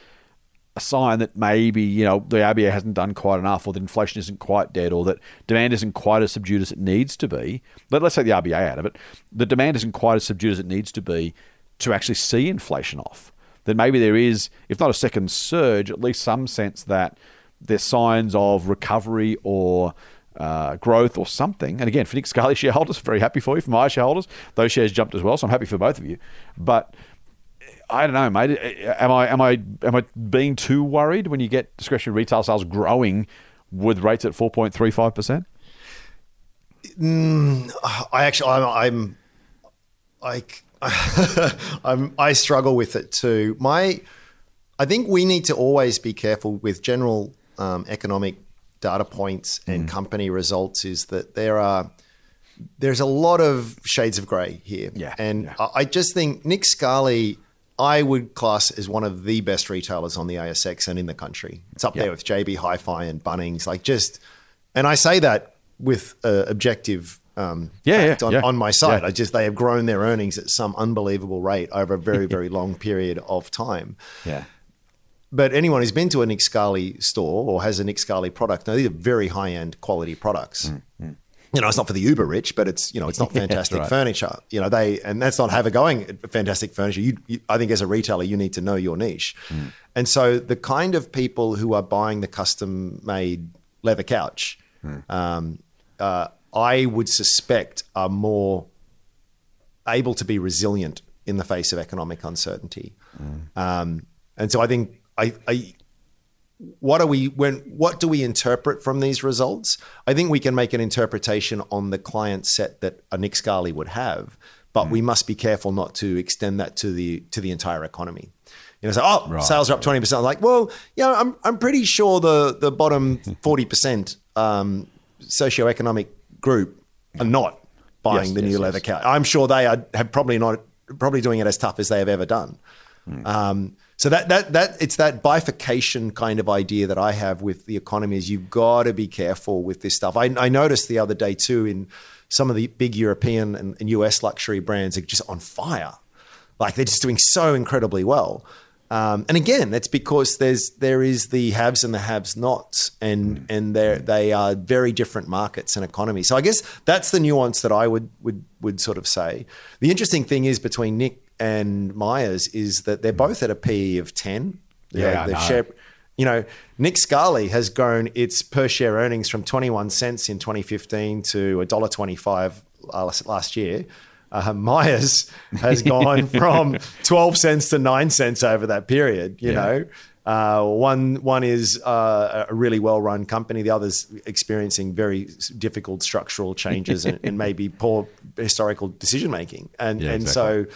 a sign that maybe you know the RBA hasn't done quite enough, or that inflation isn't quite dead, or that demand isn't quite as subdued as it needs to be. Let, let's take the RBA out of it. The demand isn't quite as subdued as it needs to be to actually see inflation off. Then maybe there is, if not a second surge, at least some sense that there's signs of recovery or uh, growth or something. And again, Nick Scali shareholders, [LAUGHS] very happy for you. For Myer shareholders, those shares jumped as well, so I'm happy for both of you. But eh, I don't know, mate. Eh, eh, am I am I am I being too worried when you get discretionary retail sales growing with rates at four point three five percent? Mm, I actually, I'm, I'm I, [LAUGHS] I'm, I struggle with it too. My, I think we need to always be careful with general um, economic data points and company results. Is that there are there's a lot of shades of grey here, Yeah, and yeah. I, I just think Nick Scali. I would class as one of the best retailers on the ASX and in the country. It's up there with JB Hi-Fi and Bunnings. Like just, and I say that with uh, objective um, Yeah, fact yeah, on, yeah. on my side. Yeah. I just they have grown their earnings at some unbelievable rate over a very [LAUGHS] very long period of time. Yeah, But anyone who's been to a Nick Scali store or has a Nick Scali product, now these are very high end quality products. You know, it's not for the uber rich, but it's you know, it's not [LAUGHS] fantastic Mm, right. furniture. You know, they and that's not have a going fantastic furniture. You, you, I think as a retailer, you need to know your niche, Mm. and so the kind of people who are buying the custom made leather couch, Mm. um, uh, I would suspect are more able to be resilient in the face of economic uncertainty. Um, and so I think I, I what are we when what do we interpret from these results? I think we can make an interpretation on the client set that a Nick Scali would have, but we must be careful not to extend that to the to the entire economy. You know, so oh, sales are up twenty percent. Like, well, yeah, I'm I'm pretty sure the the bottom [LAUGHS] forty percent um, socioeconomic group are not buying Yes, the yes, new yes. leather couch. I'm sure they are have probably not probably doing it as tough as they have ever done. Um, so that that that it's that bifurcation kind of idea that I have with the economy is you've got to be careful with this stuff. I, I noticed the other day too in some of the big European and, and US luxury brands are just on fire, like they're just doing so incredibly well. Um, and again, that's because there's there is the haves and the haves nots, and and they they are very different markets and economies. So I guess that's the nuance that I would would would sort of say. The interesting thing is between Nick and Myers is that they're both at a PE of ten. Yeah, I the share, you know, Nick Scali has grown its per share earnings from 21 cents in 2015 to $1.25 last, last year. Uh, [LAUGHS] Myers has [LAUGHS] gone from 12 cents to 9 cents over that period, you Yeah. know. Uh, one one is uh, a really well run company. The other's experiencing very difficult structural changes and, and [LAUGHS] maybe poor historical decision making. And Yeah, and exactly. so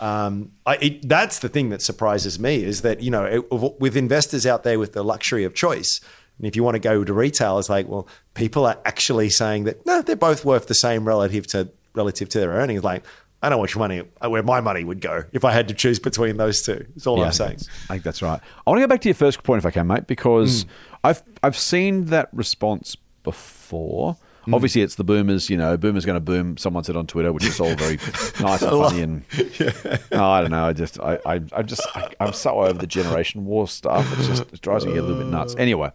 um, I, it, that's the thing that surprises me is that you know it, with investors out there with the luxury of choice. And if you want to go to retail, it's like, well, people are actually saying that no, they're both worth the same relative to relative to their earnings. Like, I don't know which money where my money would go if I had to choose between those two. That's all Yeah, I'm saying. I think that's right. I want to go back to your first point, if I can, mate, because I've I've seen that response before. Obviously, it's the boomers. You know, boomers going to boom. Someone said on Twitter, which is all very [LAUGHS] nice and funny. And [LAUGHS] no, I don't know. I just, I, I, I just, I, I'm so over the generation war stuff. It's just it drives me a little bit nuts. Anyway,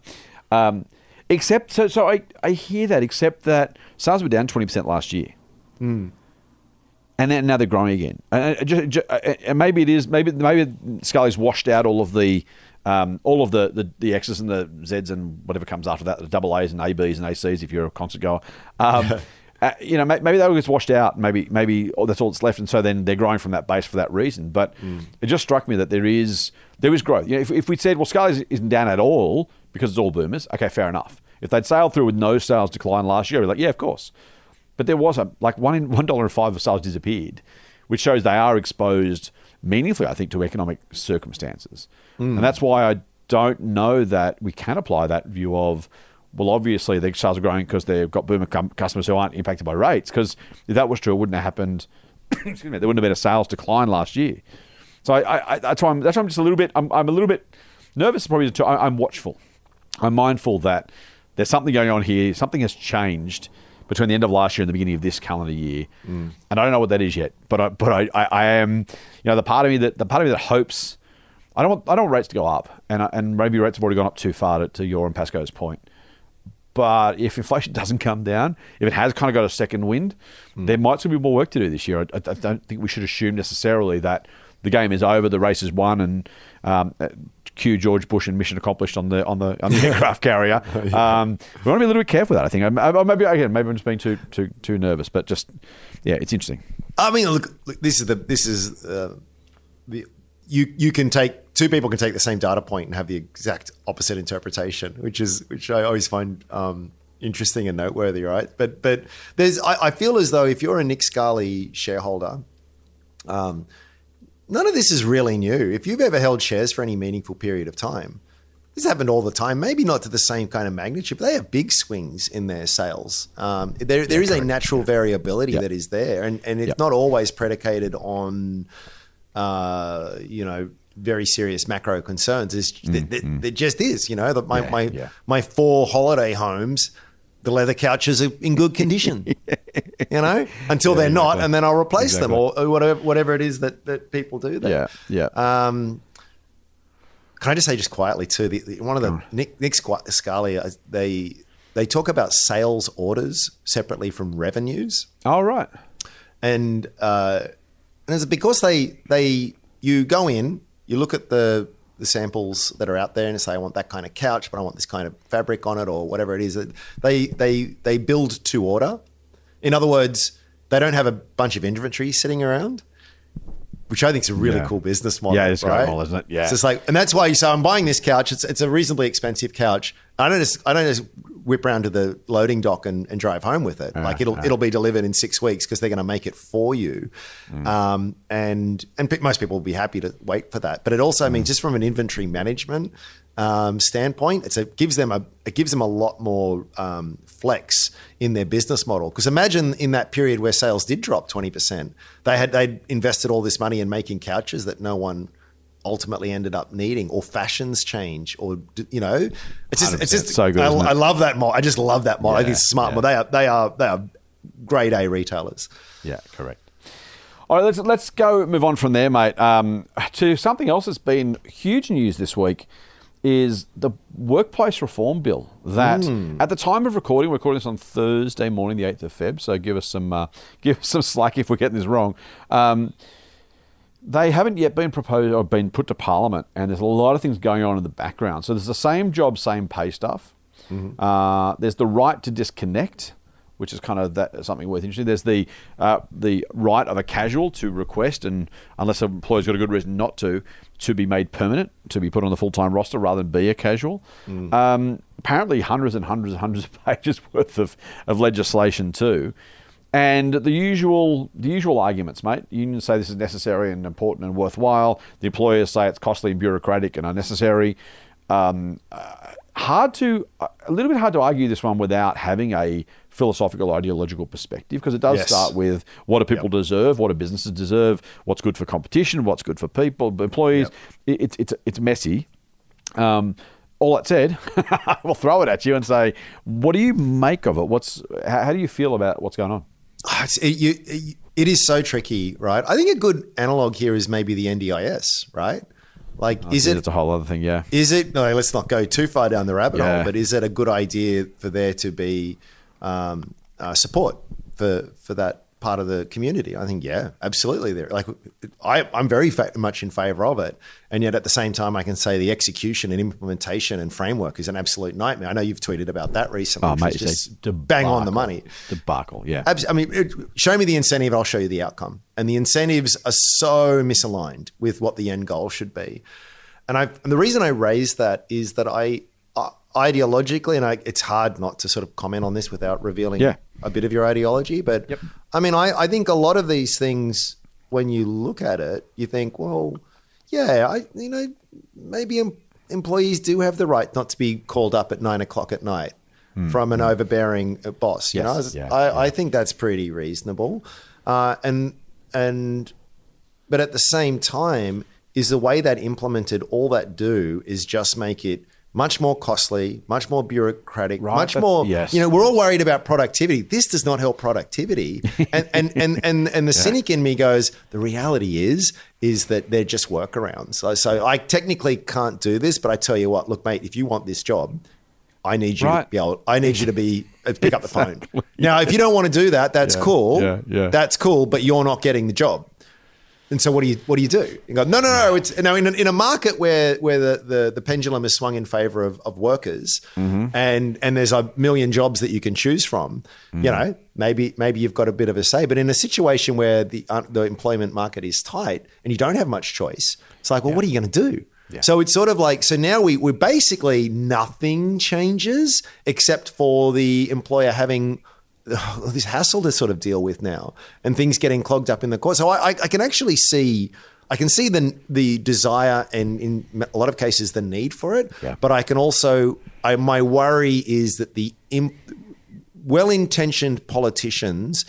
um, except so, so I, I hear that. Except that sales were down twenty percent last year. And and then now they're growing again. And, ju- ju- and maybe it is maybe maybe Scali's washed out all of the um, all of the, the the X's and the Z's and whatever comes after that, the double A's and ABs and ACs if you're a concert goer. Um, [LAUGHS] uh, you know, maybe that gets washed out. Maybe maybe that's all that's left, and so then they're growing from that base for that reason. But it just struck me that there is there is growth. You know, if, if we said, well, Scali's isn't down at all because it's all boomers, okay, fair enough. If they'd sailed through with no sales decline last year, we'd be like, yeah, of course. But there was a like one in one dollar and five of sales disappeared, which shows they are exposed meaningfully, I think, to economic circumstances, hmm. and that's why I don't know that we can apply that view of well, obviously the sales are growing because they've got boomer cum- customers who aren't impacted by rates. Because if that was true, it wouldn't have happened. [COUGHS] excuse me, there wouldn't have been a sales decline last year. So I, I, that's why I'm that's why I'm just a little bit I'm, I'm a little bit nervous. Probably to, I, I'm watchful. I'm mindful that there's something going on here. Something has changed between the end of last year and the beginning of this calendar year, and I don't know what that is yet. But I, but I, I, I am, you know, the part of me that the part of me that hopes. I don't want I don't want rates to go up, and and maybe rates have already gone up too far to, to your and Pascoe's point. But if inflation [LAUGHS] doesn't come down, if it has kind of got a second wind, there might still be more work to do this year. I, I don't think we should assume necessarily that the game is over, the race is won, and um, cue George Bush and mission accomplished on the on the on the [LAUGHS] aircraft carrier. [LAUGHS] Um, we want to be a little bit careful with that. I think. I, I, maybe again, maybe I'm just being too too too nervous, but just yeah, it's interesting. I mean, look, look this is the this is uh, the you you can take two people can take the same data point and have the exact opposite interpretation, which is which I always find um, interesting and noteworthy, right? But but there's I, I feel as though if you're a Nick Scali shareholder, um, none of this is really new. If you've ever held shares for any meaningful period of time, this happened all the time. Maybe not to the same kind of magnitude, but they have big swings in their sales. Um, there there is a natural variability that is there, and and it's not always predicated on, uh, you know. Very serious macro concerns. It's, th- th- It just is, you know. That my Yeah, my yeah. my four holiday homes, the leather couches are in good condition. [LAUGHS] you know, until they're not, exactly. and then I'll replace them, Exactly. or, or whatever whatever it is that that people do. There. Yeah, yeah. Um, can I just say just quietly too? The, the, one of the Nick Nick Squ- Scalia, uh, they they talk about sales orders separately from revenues, All right. and uh, and it's because they they you go in, you look at the the samples that are out there and say I want that kind of couch, but I want this kind of fabric on it or whatever it is. They they they build to order. In other words, they don't have a bunch of inventory sitting around. Which I think is a really Yeah. cool business model. Yeah, it's right? model, isn't it? Yeah. It's like, and that's why you say I'm buying this couch. It's it's a reasonably expensive couch. I don't just I don't just whip round to the loading dock and, and drive home with it. like it'll it'll be delivered in six weeks because they're going to make it for you. Um, and and most people will be happy to wait for that. But it also means just from an inventory management um, standpoint, it's a gives them a it gives them a lot more um, flex in their business model. Because imagine in that period where sales did drop twenty percent, they had they'd invested all this money in making couches that no one ultimately ended up needing, or fashions change, or you know, it's just it's 100%. just So good, I? I love that model. I just love that model. I think Yeah, it's smart. yeah. But they are they are they are grade A retailers. Yeah, correct. All right, let's let's go move on from there, mate. Um, to something else that's been huge news this week is the workplace reform bill. That at the time of recording, we're recording this on Thursday morning, the eighth of Feb. So give us some uh, [LAUGHS] give us some slack if we're getting this wrong. Um, they haven't yet been proposed or been put to Parliament, and there's a lot of things going on in the background. So there's the same job, same pay stuff. Uh, there's the right to disconnect, which is kind of that something worth interesting. There's the uh, the right of a casual to request, and unless an employer's got a good reason not to, to be made permanent, to be put on the full time roster rather than be a casual. Um, apparently, hundreds and hundreds and hundreds of [LAUGHS] pages worth of, of legislation too. And the usual, the usual arguments, mate. Unions say this is necessary and important and worthwhile. The employers say it's costly and bureaucratic and unnecessary. Um, uh, hard to, a little bit hard to argue this one without having a philosophical, ideological perspective because it does Yes. start with what do people deserve, what do businesses deserve, what's good for competition, what's good for people, employees. It, it's it's it's messy. Um, all that said, [LAUGHS] we'll throw it at you and say, what do you make of it? What's how, how do you feel about what's going on? Ah, It, you, it, it is so tricky, right? I think a good analog here is maybe the NDIS, right? Like, is it It's a whole other thing, yeah. Is it? No, let's not go too far down the rabbit Yeah. hole. But is it a good idea for there to be um, uh, support for for that part of the community. I think, yeah, absolutely. There, like, I, I'm very fa- much in favour of it, and yet at the same time, I can say the execution and implementation and framework is an absolute nightmare. I know you've tweeted about that recently. Oh, mate, it's just a bang on the money. Debacle, yeah. Abs- I mean, it, show me the incentive, I'll show you the outcome. And the incentives are so misaligned with what the end goal should be. And, I, and the reason I raise that is that I ideologically, and I, it's hard not to sort of comment on this without revealing Yeah. a bit of your ideology. But I mean, I, I think a lot of these things, when you look at it, you think, well, yeah, I you know maybe em- employees do have the right not to be called up at nine o'clock at night from an overbearing uh, boss. You Hmm. Yes, know, yeah, I, yeah. I think that's pretty reasonable, uh, and and but at the same time, is the way that implemented all that do is just make it much more costly, much more bureaucratic, Right, much more. yes. You know, we're all worried about productivity. This does not help productivity, [LAUGHS] and and and and, and the cynic in me goes, the reality is is that they're just workarounds. So, so I technically can't do this, but I tell you what, look, mate, if you want this job. I need you to be able. I need you to be uh, pick up the phone. [LAUGHS] Now, if you don't want to do that, that's cool. yeah, yeah. That's cool, but you're not getting the job. And so what do you what do you do? You go, no, no, no. It's now in a, in a market where where the, the, the pendulum is swung in favor of, of workers, Mm-hmm. and and there's a million jobs that you can choose from. Mm-hmm. You know, maybe maybe you've got a bit of a say. But in a situation where the uh, the employment market is tight and you don't have much choice, it's like, well, what are you going to do? So it's sort of like so now we we're basically nothing changes except for the employer having [SIGHS] this hassle to sort of deal with now and things getting clogged up in the court. So I, I, can actually see. I can see the the desire and in a lot of cases the need for it, Yeah. but I can also I, my worry is that the imp, well-intentioned politicians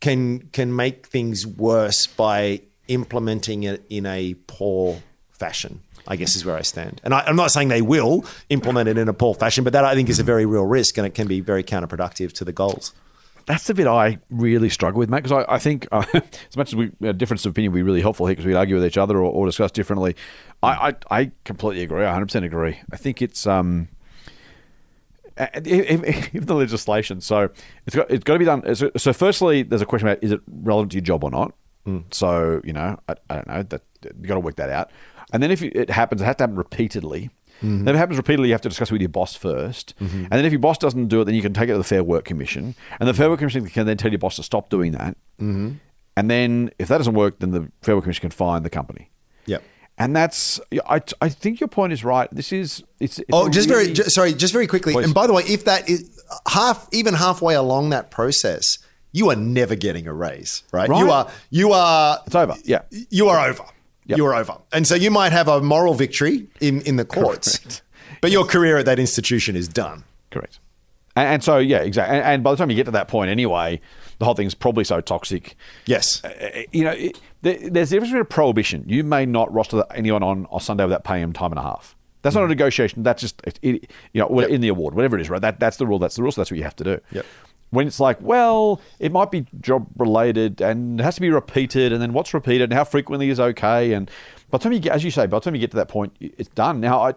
can can make things worse by implementing it in a poor fashion. I guess is where I stand, and I, I'm not saying they will implement it in a poor fashion, but that I think is a very real risk, and it can be very counterproductive to the goals. That's the bit I really struggle with, mate, because I, I think uh, [LAUGHS] as much as we a difference of opinion would be really helpful here because we'd argue with each other or, or discuss differently. I, I, I completely agree. I 100% agree. I think it's um, if, if, the legislation, so it's got it's got to be done. So, so firstly, there's a question about is it relevant to your job or not. So you know, I, I don't know that you got to work that out. And then if it happens, it has to happen repeatedly. Then if it happens repeatedly, you have to discuss it with your boss 1st And then if your boss doesn't do it, then you can take it to the Fair Work Commission. And the Fair Work Commission can then tell your boss to stop doing that. Mm-hmm. And then if that doesn't work, then the Fair Work Commission can fine the company. Yep. And that's, I, I think your point is right. This is, it's, it's Oh, just really- very ju- sorry, just very quickly. Please. And by the way, if that is half, even halfway along that process, you are never getting a raise, right? Right. You are, you are, It's over. Yeah. you are over. Yep. You are over. And so you might have a moral victory in in the courts, Correct. but your career at that institution is done. Correct. And, and so, yeah, exactly. And, and by the time you get to that point anyway, the whole thing's probably so toxic. Yes. Uh, you know, it, there, there's the difference between a prohibition. You may not roster anyone on, on Sunday without paying them time and a half. That's not a negotiation. That's just, it, it- you know, in the award, whatever it is, right? That, that's the rule. That's the rule. So that's what you have to do. Yep. When it's like, well, it might be job related and it has to be repeated, and then what's repeated and how frequently is okay. And by the time you get, as you say, by the time you get to that point, it's done. Now, I,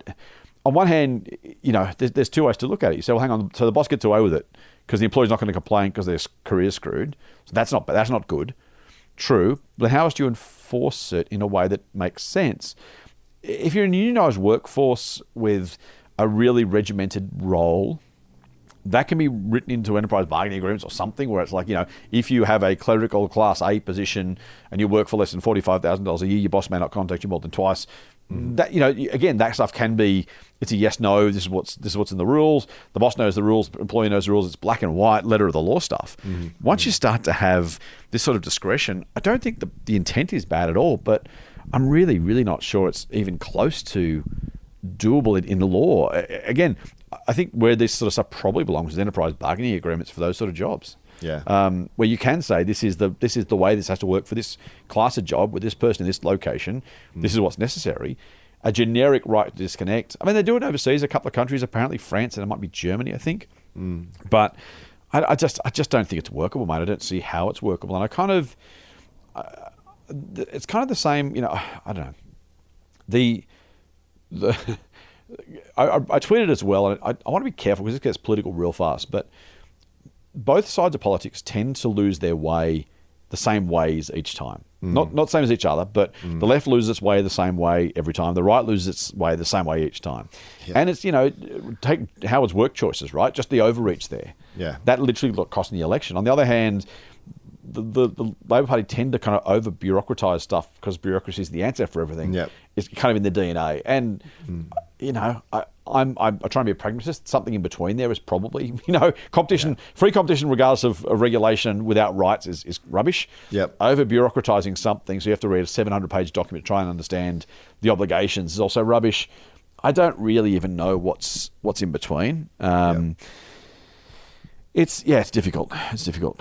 on one hand, you know, there's, there's two ways to look at it. You say, well, hang on, so the boss gets away with it because the employee's not going to complain because their career's screwed. So that's not that's not good. True, but how else do you enforce it in a way that makes sense? If you're in a unionized workforce with a really regimented role, that can be written into enterprise bargaining agreements or something where it's like, you know, if you have a clerical class A position and you work for less than $45,000 a year, your boss may not contact you more than twice. Mm. That, you know, again, that stuff can be, it's a yes, no, this is what's, this is what's in the rules. The boss knows the rules, the employee knows the rules. It's black and white, letter of the law stuff. Mm-hmm. Once you mm-hmm. start to have this sort of discretion, I don't think the, the intent is bad at all, but I'm really, really not sure it's even close to doable in, in the law. Again, I think where this sort of stuff probably belongs is enterprise bargaining agreements for those sort of jobs. Yeah. Um, where you can say this is the this is the way this has to work for this class of job with this person in this location. This is what's necessary. A generic right to disconnect. I mean, they do it overseas. A couple of countries, apparently France and it might be Germany, I think. But I, I just I just don't think it's workable, mate. I don't see how it's workable, and I kind of it's kind of the same. You know, I don't know. The the [LAUGHS] I, I, I tweeted as well, and I, I want to be careful because this gets political real fast. But both sides of politics tend to lose their way the same ways each time. Mm. Not not same as each other, but mm. the left loses its way the same way every time. The right loses its way the same way each time. And it's you know take Howard's work choices, right? Just the overreach there. Yeah. that literally cost in the election. On the other hand. The, the, the Labor Party tend to kind of over bureaucratise stuff because bureaucracy is the answer for everything. Yep. It's kind of in the DNA. And, you know, I, I'm, I'm, I try and be a pragmatist. Something in between there is probably, [LAUGHS] you know, competition, free competition, regardless of, of regulation without rights, is, is rubbish. Yep. Over bureaucratising something, so you have to read a 700 page document to try and understand the obligations, is also rubbish. I don't really even know what's what's in between. Um, It's yeah, it's difficult. It's difficult.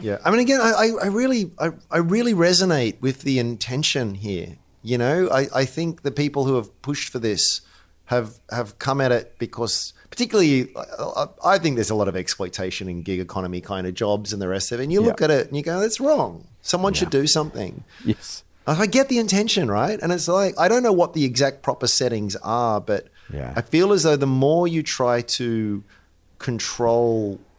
Yeah, I mean, again, I, I really, I, I really resonate with the intention here. You know, I, I think the people who have pushed for this have have come at it because, particularly, I, I think there's a lot of exploitation in gig economy kind of jobs and the rest of it. And you look at it and you go, that's wrong. Someone should do something. Yes. I get the intention, right? And it's like I don't know what the exact proper settings are, but Yeah. I feel as though the more you try to control uh,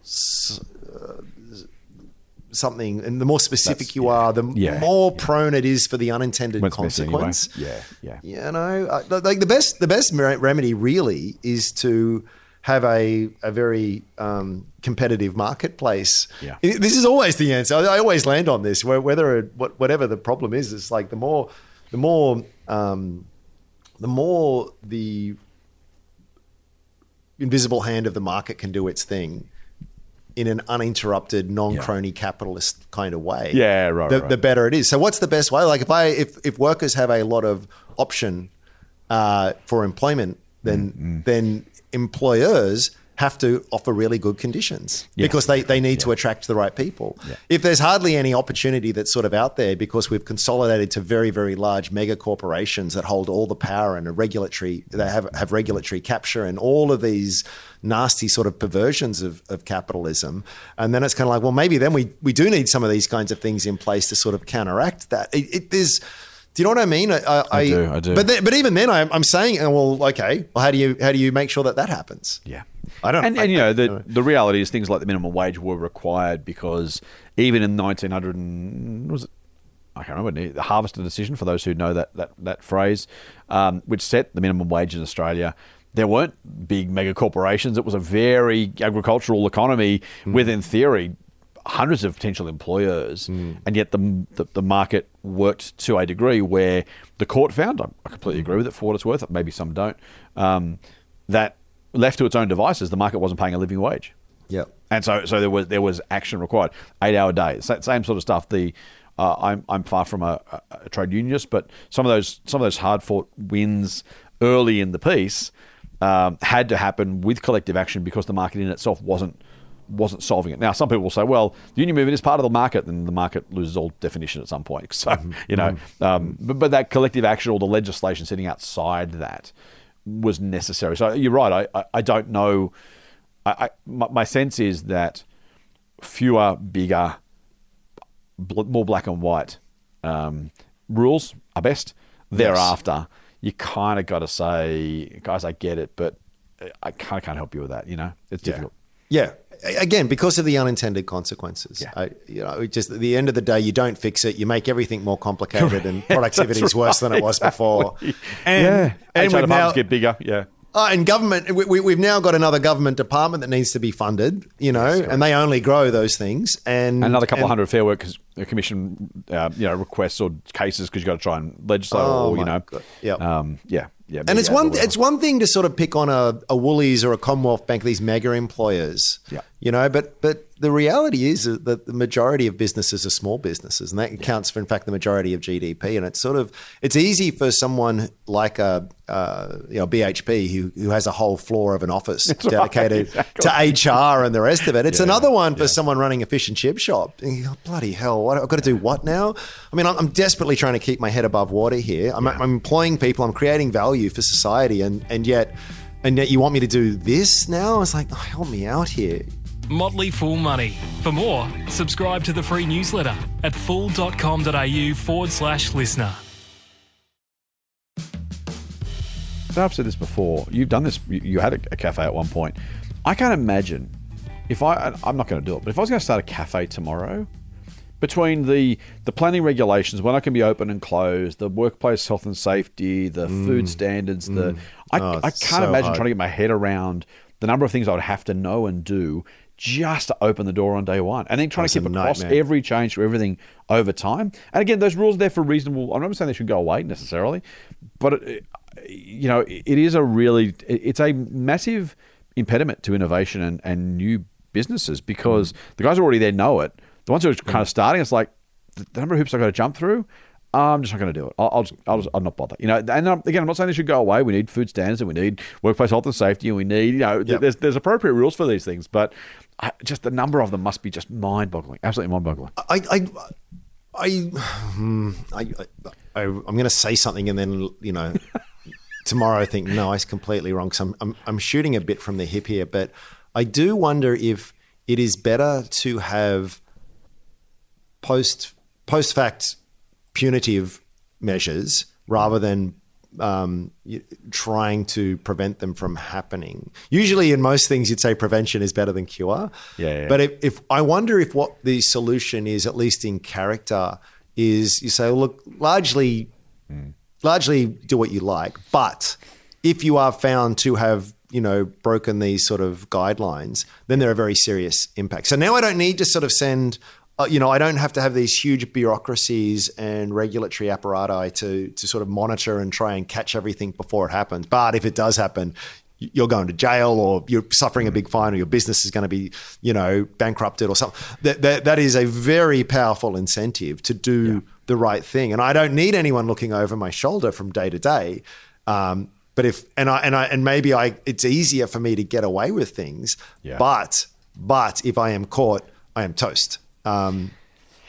something, and the more specific That's- you yeah. are, the Yeah, more yeah. prone it is for the unintended it's missing anyway. consequence. Yeah, yeah. You know, like the best, the best remedy really is to have a a very um, competitive marketplace. Yeah. This is always the answer. I, I always land on this. Whether what, whatever the problem is, it's like the more the more um, the more the invisible hand of the market can do its thing in an uninterrupted, non-crony capitalist kind of way. Yeah, right, The, right. the better it is. So, what's the best way? Like, if I if if workers have a lot of option uh, for employment, then Mm-hmm. then employers have to offer really good conditions Yeah. because they, they need to attract the right people. Yeah. If there's hardly any opportunity that's sort of out there because we've consolidated to very, very large mega corporations that hold all the power and a regulatory, they have, have regulatory capture and all of these nasty sort of perversions of, of capitalism. And then it's kind of like, well, maybe then we, we do need some of these kinds of things in place to sort of counteract that. It, it, there's, do you know what I mean? I, I, I do, I do. But, then, but even then, I'm, I'm saying, oh, well, okay, well, how do you how do you make sure that that happens? Yeah. I don't- And, I- and you know, the, the reality is things like the minimum wage were required because even in 1900, and, was it, I can't remember, the Harvester decision, for those who know that, that, that phrase, um, which set the minimum wage in Australia, there weren't big mega corporations. It was a very agricultural economy with, in theory, hundreds of potential employers, and yet the, the the market worked to a degree where the court found, I I completely agree with it for what it's worth, maybe some don't, um, that left to its own devices, the market wasn't paying a living wage. Yep. And so, so there was there was action required. Eight hour days, same sort of stuff. The uh, I'm I'm far from a, a, a trade unionist, but some of those some of those hard fought wins early in the piece um, had to happen with collective action because the market in itself wasn't wasn't solving it. Now, some people will say, well, the union movement is part of the market, and the market loses all definition at some point. [LAUGHS] So, you know, um, but, but that collective action or the legislation sitting outside that was necessary. So you're right. I, I, I don't know. I, I, my, my sense is that fewer, bigger, bl- more black and white um, rules are best. Thereafter, you kind of got to say, guys, I get it, but I kind of can't help you with that. You know, it's difficult. Yeah. Again, because of the unintended consequences. Yeah. I, you know, just at the end of the day, you don't fix it. You make everything more complicated, and productivity is worse than it was before. [LAUGHS] And, yeah, and HR we've departments get bigger. Yeah, Oh, and government, we, we, we've now got another government department that needs to be funded, you know, and they only grow those things. And another couple and- of hundred fair work commission, uh, you know, requests or cases because you've got to try and legislate Oh, or you know. Yep. um, yeah, yeah. And it's one it's one thing to sort of pick on a, a Woolies or a Commonwealth Bank, these mega employers. Yeah. You know, but but the reality is that the majority of businesses are small businesses, and that accounts for, in fact, the majority of GDP. And it's sort of it's easy for someone like a uh, you know BHP who who has a whole floor of an office [LAUGHS] dedicated to HR and the rest of it. It's another one for someone running a fish and chip shop. And you go, Bloody hell! What, I've got to do what now? I mean, I'm, I'm desperately trying to keep my head above water here. I'm, I'm employing people. I'm creating value for society, and and yet. And yet, you want me to do this now? It's like, oh, help me out here. Motley Fool Money. For more, subscribe to the free newsletter at fool.com.au forward slash listener. So I've said this before. You've done this. You you had a, a cafe at one point. I can't imagine if I, I'm not going to do it, but if I was going to start a cafe tomorrow, between the the planning regulations, when I can be open and closed, the workplace health and safety, the mm. food standards, the mm. I, Oh, I can't so imagine hard. trying to get my head around the number of things I would have to know and do just to open the door on day one, and then trying That's to keep across every change to everything over time. And again, those rules are there for reasonable. I'm not saying they should go away necessarily, but it, you know, it is a really it's a massive impediment to innovation and, and new businesses because the guys who are already there know it. The ones who are kind of starting, it's like the number of hoops I've got to jump through. I'm just not going to do it. I'll, I'll, just, I'll, just, I'll not bother. You know, and um, again, I'm not saying they should go away. We need food standards, and we need workplace health and safety, and we need, you know, th- Yep. there's there's appropriate rules for these things. But I, just the number of them must be just mind-boggling, absolutely mind-boggling. I, I, I, hmm, I, I, I'm going to say something, and then you know, [LAUGHS] tomorrow I think no, it's completely wrong. So I'm, I'm, I'm shooting a bit from the hip here, but I do wonder if it is better to have post post fact punitive measures rather than um, trying to prevent them from happening. Usually, in most things, you'd say prevention is better than cure. Yeah, yeah. But if, if I wonder if what the solution is, at least in character, is you say, look, largely, largely do what you like, but if you are found to have you know broken these sort of guidelines, then there are very serious impacts. So now I don't need to sort of send. Uh, you know, I don't have to have these huge bureaucracies and regulatory apparatus to to sort of monitor and try and catch everything before it happens. But if it does happen, you're going to jail or you're suffering a big fine or your business is going to be, you know, bankrupted or something. That, that, that is a very powerful incentive to do the right thing. And I don't need anyone looking over my shoulder from day to day. Um, but if, and I, and I, and maybe I, it's easier for me to get away with things, Yeah. but, but if I am caught, I am toast. Um,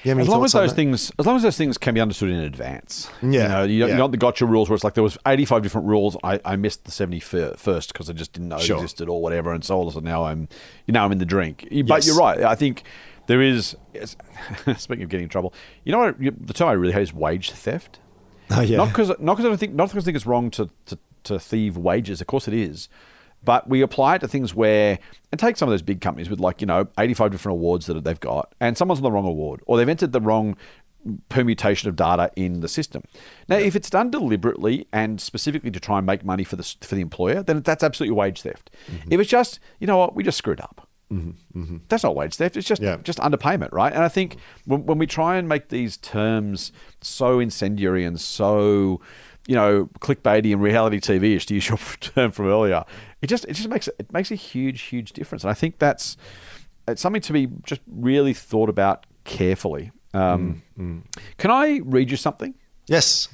you have any As long as those things, as long as those things can be understood in advance. Yeah, you know, you, yeah. not the gotcha rules where it's like there was eighty five different rules. I, I missed the seventy first because I just didn't know Sure. it existed or whatever, and so all of a sudden now I'm, you know, I'm in the drink. But Yes. you're right. I think there is. it's- [LAUGHS] Speaking of getting in trouble, you know what? The term I really hate is wage theft. Oh, yeah. Not because not because I don't think not because I think it's wrong to, to to thieve wages. Of course it is, but we apply it to things where and take some of those big companies with like you know eighty five different awards that they've got, and someone's on the wrong award or they've entered the wrong permutation of data in the system. Now, if it's done deliberately and specifically to try and make money for the for the employer, then that's absolutely wage theft. Mm-hmm. If it's just you know what we just screwed up. That's not wage theft. It's just Yeah. just underpayment, right? And I think when, when we try and make these terms so incendiary and so you know clickbaity and reality TV-ish, to use your [LAUGHS] term from earlier, it just it just makes it makes a huge huge difference. And I think that's it's something to be just really thought about carefully. Um, Can I read you something? yes.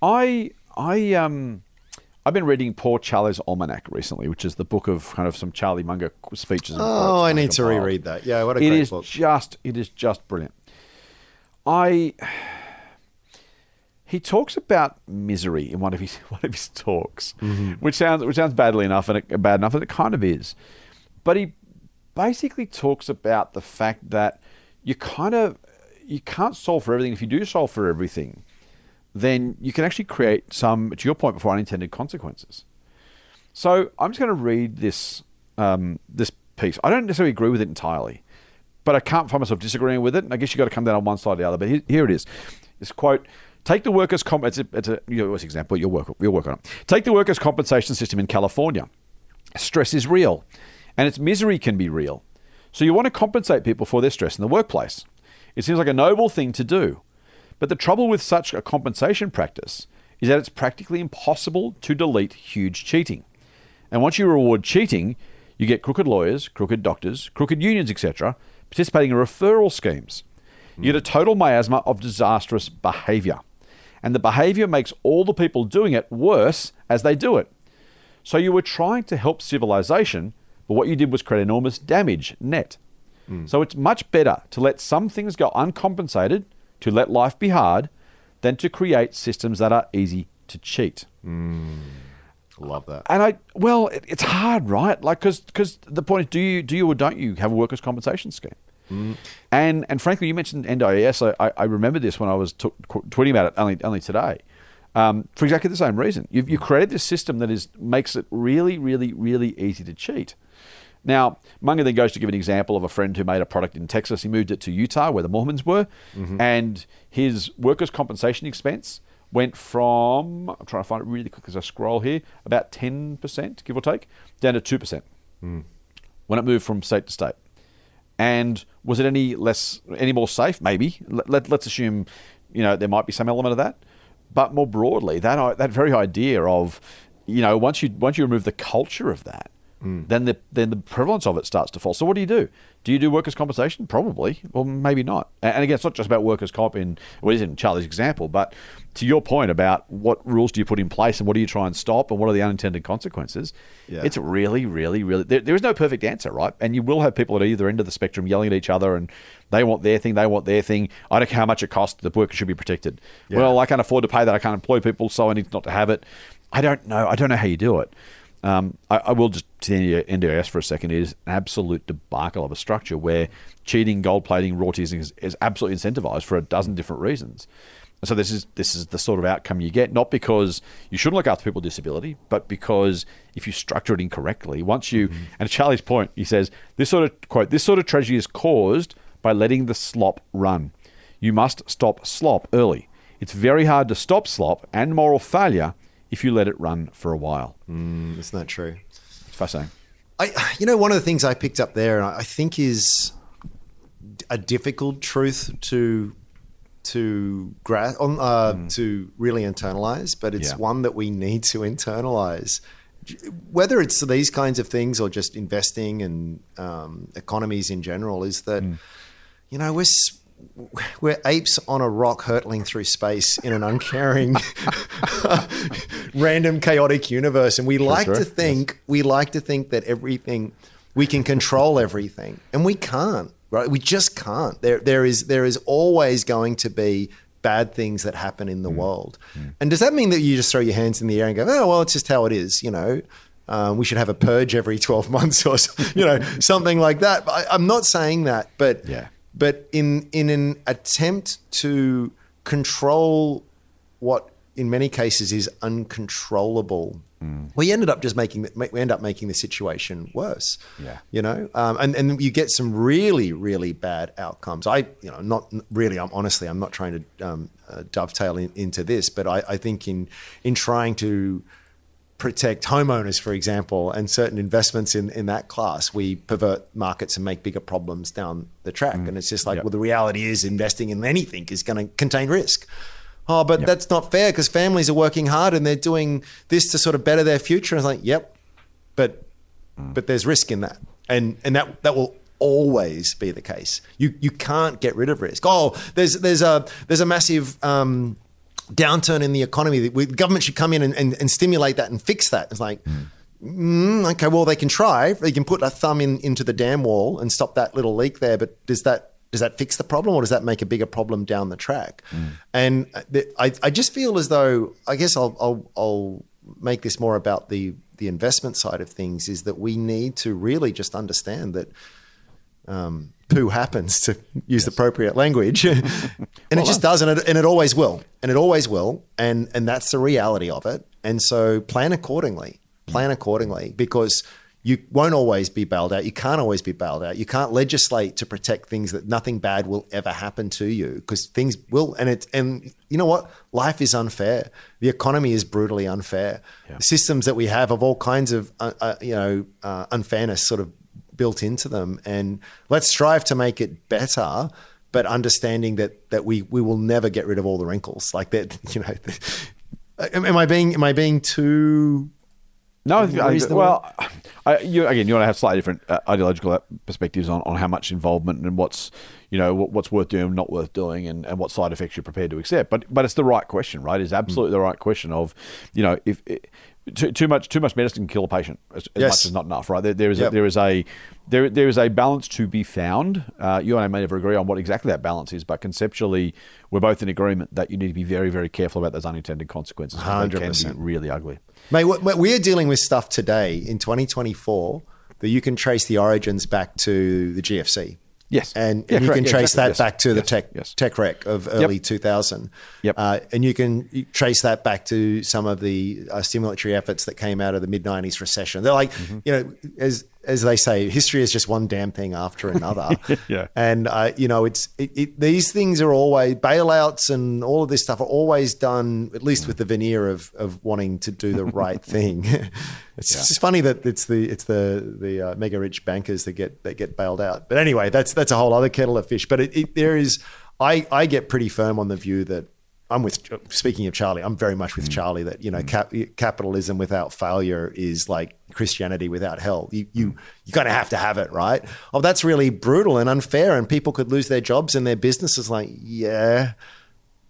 I I um I've been reading Poor Charlie's Almanac recently, which is the book of kind of some Charlie Munger speeches. And Oh, I need to reread that. Yeah, what a It great is book. just it is just brilliant. I he talks about misery in one of his [LAUGHS] one of his talks, Mm-hmm. which sounds which sounds badly enough and it, bad enough, and it kind of is. But he basically talks about the fact that you kind of you can't solve for everything. If you do solve for everything, then you can actually create some, to your point before, unintended consequences. So I'm just going to read this um, this piece. I don't necessarily agree with it entirely, but I can't find myself disagreeing with it. And I guess you've got to come down on one side or the other. But here, here it is. This quote: "Take the workers' comp. It's a, it's a know, example. You'll work. You'll work on it. Take the workers' compensation system in California. Stress is real, and its misery can be real. So you want to compensate people for their stress in the workplace. It seems like a noble thing to do." But the trouble with such a compensation practice is that it's practically impossible to delete huge cheating. And once you reward cheating, you get crooked lawyers, crooked doctors, crooked unions, etc., participating in referral schemes. You get a total miasma of disastrous behavior. And the behavior makes all the people doing it worse as they do it. So you were trying to help civilization, but what you did was create enormous damage net. Hmm. So it's much better to let some things go uncompensated, to let life be hard, than to create systems that are easy to cheat. Hmm. Love that. And I, well, it, it's hard, right? Like, because the point is, do you do you or don't you have a workers' compensation scheme? And and frankly, you mentioned NDIS. I, I, remember this when I was t- tweeting about it only only today. Um, for exactly the same reason, you've you created this system that is makes it really, really, really easy to cheat. Now, Munger then goes to give an example of a friend who made a product in Texas. He moved it to Utah, where the Mormons were, and his workers' compensation expense went from, I'm trying to find it really quick as I scroll here, about 10%, give or take, down to 2% when it moved from state to state. And was it any less, any more safe? Maybe. Let, let, let's assume, you know, there might be some element of that. But more broadly, that that very idea of, you know, once you once you remove the culture of that, Mm. then the then the prevalence of it starts to fall. So what do you do? Do you do workers' compensation? Probably, or maybe not. And again, it's not just about workers' comp in what is in Charlie's example, but to your point about what rules do you put in place and what do you try and stop and what are the unintended consequences? Yeah. It's really, really, really. There, there is no perfect answer, right? And you will have people at either end of the spectrum yelling at each other, and they want their thing, they want their thing. I don't care how much it costs. The worker should be protected. Well, I can't afford to pay that. I can't employ people, so I need not to have it. I don't know. I don't know how you do it. Um, I, I will just to the NDIS for a second. It is an absolute debacle of a structure where cheating, gold plating, raw teasing is, is absolutely incentivized for a dozen different reasons. So this is this is the sort of outcome you get, not because you shouldn't look after people with disability, but because if you structure it incorrectly, once you and Charlie's point, he says this sort of quote this sort of tragedy is caused by letting the slop run. You must stop slop early. It's very hard to stop slop and moral failure if you let it run for a while. Isn't that true? It's fascinating. I, you know, one of the things I picked up there, and I think is a difficult truth to to grasp on, uh, to really internalize, but it's Yeah. one that we need to internalize. Whether it's these kinds of things or just investing and um, economies in general, is that you know we're we're apes on a rock hurtling through space in an uncaring, random, chaotic universe, and we like true. to think we like to think that everything we can control everything, and we can't. Right? We just can't. There, there is there is always going to be bad things that happen in the world. And does that mean that you just throw your hands in the air and go, "Oh, well, it's just how it is," you know? Um, we should have a purge every 12 [LAUGHS] months or you know something like that. But I, I'm not saying that, but Yeah. But in in an attempt to control what in many cases is uncontrollable, we ended up just making we end up making the situation worse. Yeah. you know, um, and and you get some really really bad outcomes. I you know not really. I'm honestly I'm not trying to um, uh, dovetail in, into this, but I, I think in in trying to protect homeowners, for example, and certain investments in, in that class, we pervert markets and make bigger problems down the track. And it's just like, Yep. well, the reality is investing in anything is going to contain risk. Oh, but that's not fair because families are working hard and they're doing this to sort of better their future. And it's like, yep, but but there's risk in that, and and that that will always be the case. You you can't get rid of risk. Oh, there's there's a there's a massive um, downturn in the economy. The government should come in and, and, and stimulate that and fix that. It's like. Mm, okay, well they can try. They can put a thumb in into the dam wall and stop that little leak there. But does that does that fix the problem, or does that make a bigger problem down the track? And I I just feel as though I guess I'll I'll, I'll make this more about the the investment side of things. Is that we need to really just understand that um, poo happens to use the appropriate language, [LAUGHS] and it just does, and it, and it always will, and it always will, and and that's the reality of it. And so plan accordingly, plan accordingly, because you won't always be bailed out. You can't always be bailed out. You can't legislate to protect things that nothing bad will ever happen to you, because things will, and it and you know what, life is unfair. The economy is brutally unfair. Systems that we have of all kinds of uh, uh, you know uh, unfairness sort of built into them and let's strive to make it better but understanding that that we we will never get rid of all the wrinkles like that [LAUGHS] you know am, i being am i being too No, I think- I think- Reasonable. well, I, you, again, you want to have slightly different uh, ideological perspectives on, on how much involvement and what's you know what, what's worth doing, not worth doing, and, and what side effects you're prepared to accept. But but it's the right question, right? It's absolutely the right question of you know if. Too, too much too much medicine can kill a patient as, as Yes. much as not enough, right? There, there is Yep. a, there is a there there is a balance to be found. Uh, you and I may never agree on what exactly that balance is, but conceptually, we're both in agreement that you need to be very very careful about those unintended consequences. 'cause They can 100%. be really ugly. mate we're dealing with stuff today in 2024 that you can trace the origins back to the gfc Yes. and, Yeah, and you correct. can Yeah, trace exactly. that Yes. back to the tech Yes. tech wreck of early 2000 Yep. uh, and you can trace that back to some of the uh, stimulatory efforts that came out of the mid 90s recession they're like Mm-hmm. you know as as they say, history is just one damn thing after another. [LAUGHS] Yeah. And uh, you know, it's it, it, these things are always bailouts and all of this stuff are always done at least with the veneer of of wanting to do the right thing. [LAUGHS] it's just funny that it's the it's the the uh, mega rich bankers that get that get bailed out. But anyway, that's that's a whole other kettle of fish. But it, there is, I I get pretty firm on the view that. I'm with. Speaking of Charlie, I'm very much with mm. Charlie that you know mm. cap, capitalism without failure is like Christianity without hell. You you you kind of have to have it, right? Oh, that's really brutal and unfair, and people could lose their jobs and their businesses. Like, yeah,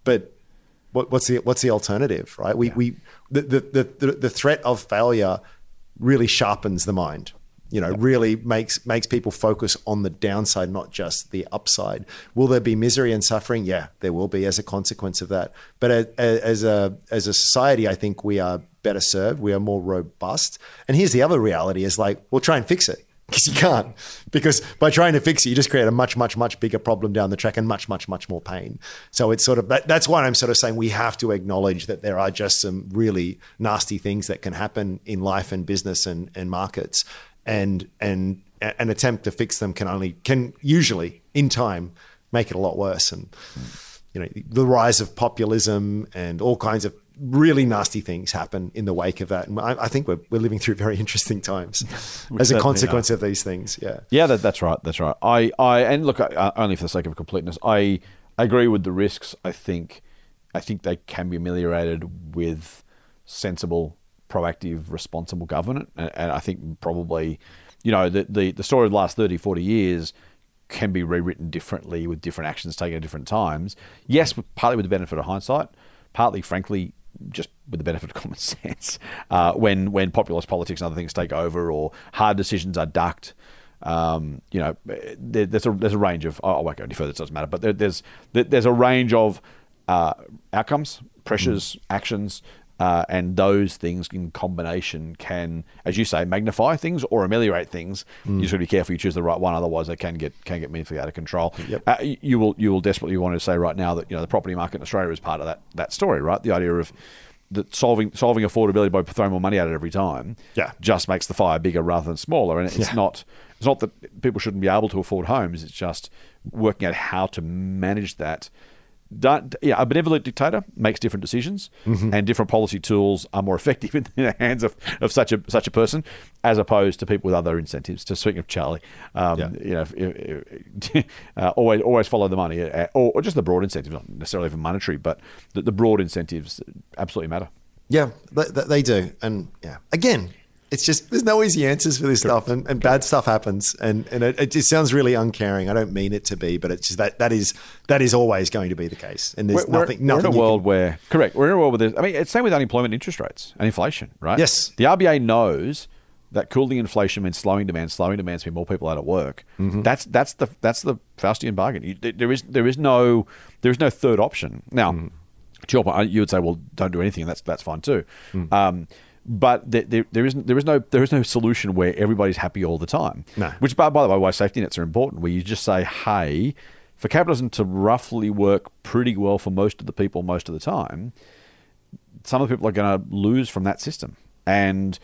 but what, what's the what's the alternative, right? We we the, the the the threat of failure really sharpens the mind. You know, really makes makes people focus on the downside, not just the upside. Will there be misery and suffering? Yeah, there will be as a consequence of that. But as, as a as a society, I think we are better served. We are more robust. And here's the other reality: is like we'll try and fix it because you can't. Because by trying to fix it, you just create a much, much, much bigger problem down the track and much, much, much more pain. So it's sort of that, that's why I'm sort of saying we have to acknowledge that there are just some really nasty things that can happen in life and business and, and markets, and and an attempt to fix them can only can usually in time make it a lot worse. And you know the rise of populism and all kinds of really nasty things happen in the wake of that. And I, I think we're, we're living through very interesting times [LAUGHS] as a consequence of these things. Yeah. Yeah, that, that's right. That's right. I, I and look, uh, only for the sake of completeness, I agree with the risks. I think, I think they can be ameliorated with sensible, proactive, responsible government, and, and I think probably, you know, the, the the story of the last 30, 40 years can be rewritten differently with different actions taken at different times. Yes, partly with the benefit of hindsight, partly, frankly, just with the benefit of [LAUGHS] common sense. Uh, when when populist politics and other things take over, or hard decisions are ducked, um, you know, there, there's a there's a range of. I won't go any further. It doesn't matter. But there, there's there, there's a range of uh, outcomes, pressures, actions. Uh, and those things in combination can, as you say, magnify things or ameliorate things. You just got to be careful you choose the right one, otherwise they can get can get meaningfully out of control. Yep. Uh, you will you will desperately want to say right now that you know the property market in Australia is part of that that story, right? The idea of that solving solving affordability by throwing more money at it every time, Yeah. just makes the fire bigger rather than smaller. And it's Yeah. not it's not that people shouldn't be able to afford homes. It's just working out how to manage that. Yeah, a benevolent dictator makes different decisions, Mm-hmm. and different policy tools are more effective [LAUGHS] in the hands of, of such a such a person, as opposed to people with other incentives. To speak of Charlie, um, Yeah. you know, if, if, [LAUGHS] uh, always always follow the money, uh, or, or just the broad incentives, not necessarily even monetary, but the, the broad incentives absolutely matter. Yeah, they, they- they do. And yeah, again, it's just there's no easy answers for this stuff, and, and bad stuff happens, and and it, it just sounds really uncaring. I don't mean it to be, but it's just that that is that is always going to be the case, and there's we're, nothing. we're nothing in a world can- where correct. We're in a world where there's. I mean, it's same with unemployment, interest rates, and inflation, right? Yes. The RBA knows that cooling inflation means slowing demand. Slowing demand means more people out of work. Mm-hmm. That's that's the that's the Faustian bargain. You, there is there is no there is no third option now. Mm-hmm. To your point, you would say, well, don't do anything, and that's that's fine too. Mm. Um, but there, there, there isn't there is no there is no solution where everybody's happy all the time. No. Which, by, by the way, why safety nets are important. Where you just say, hey, for capitalism to roughly work pretty well for most of the people most of the time, some of the people are going to lose from that system. And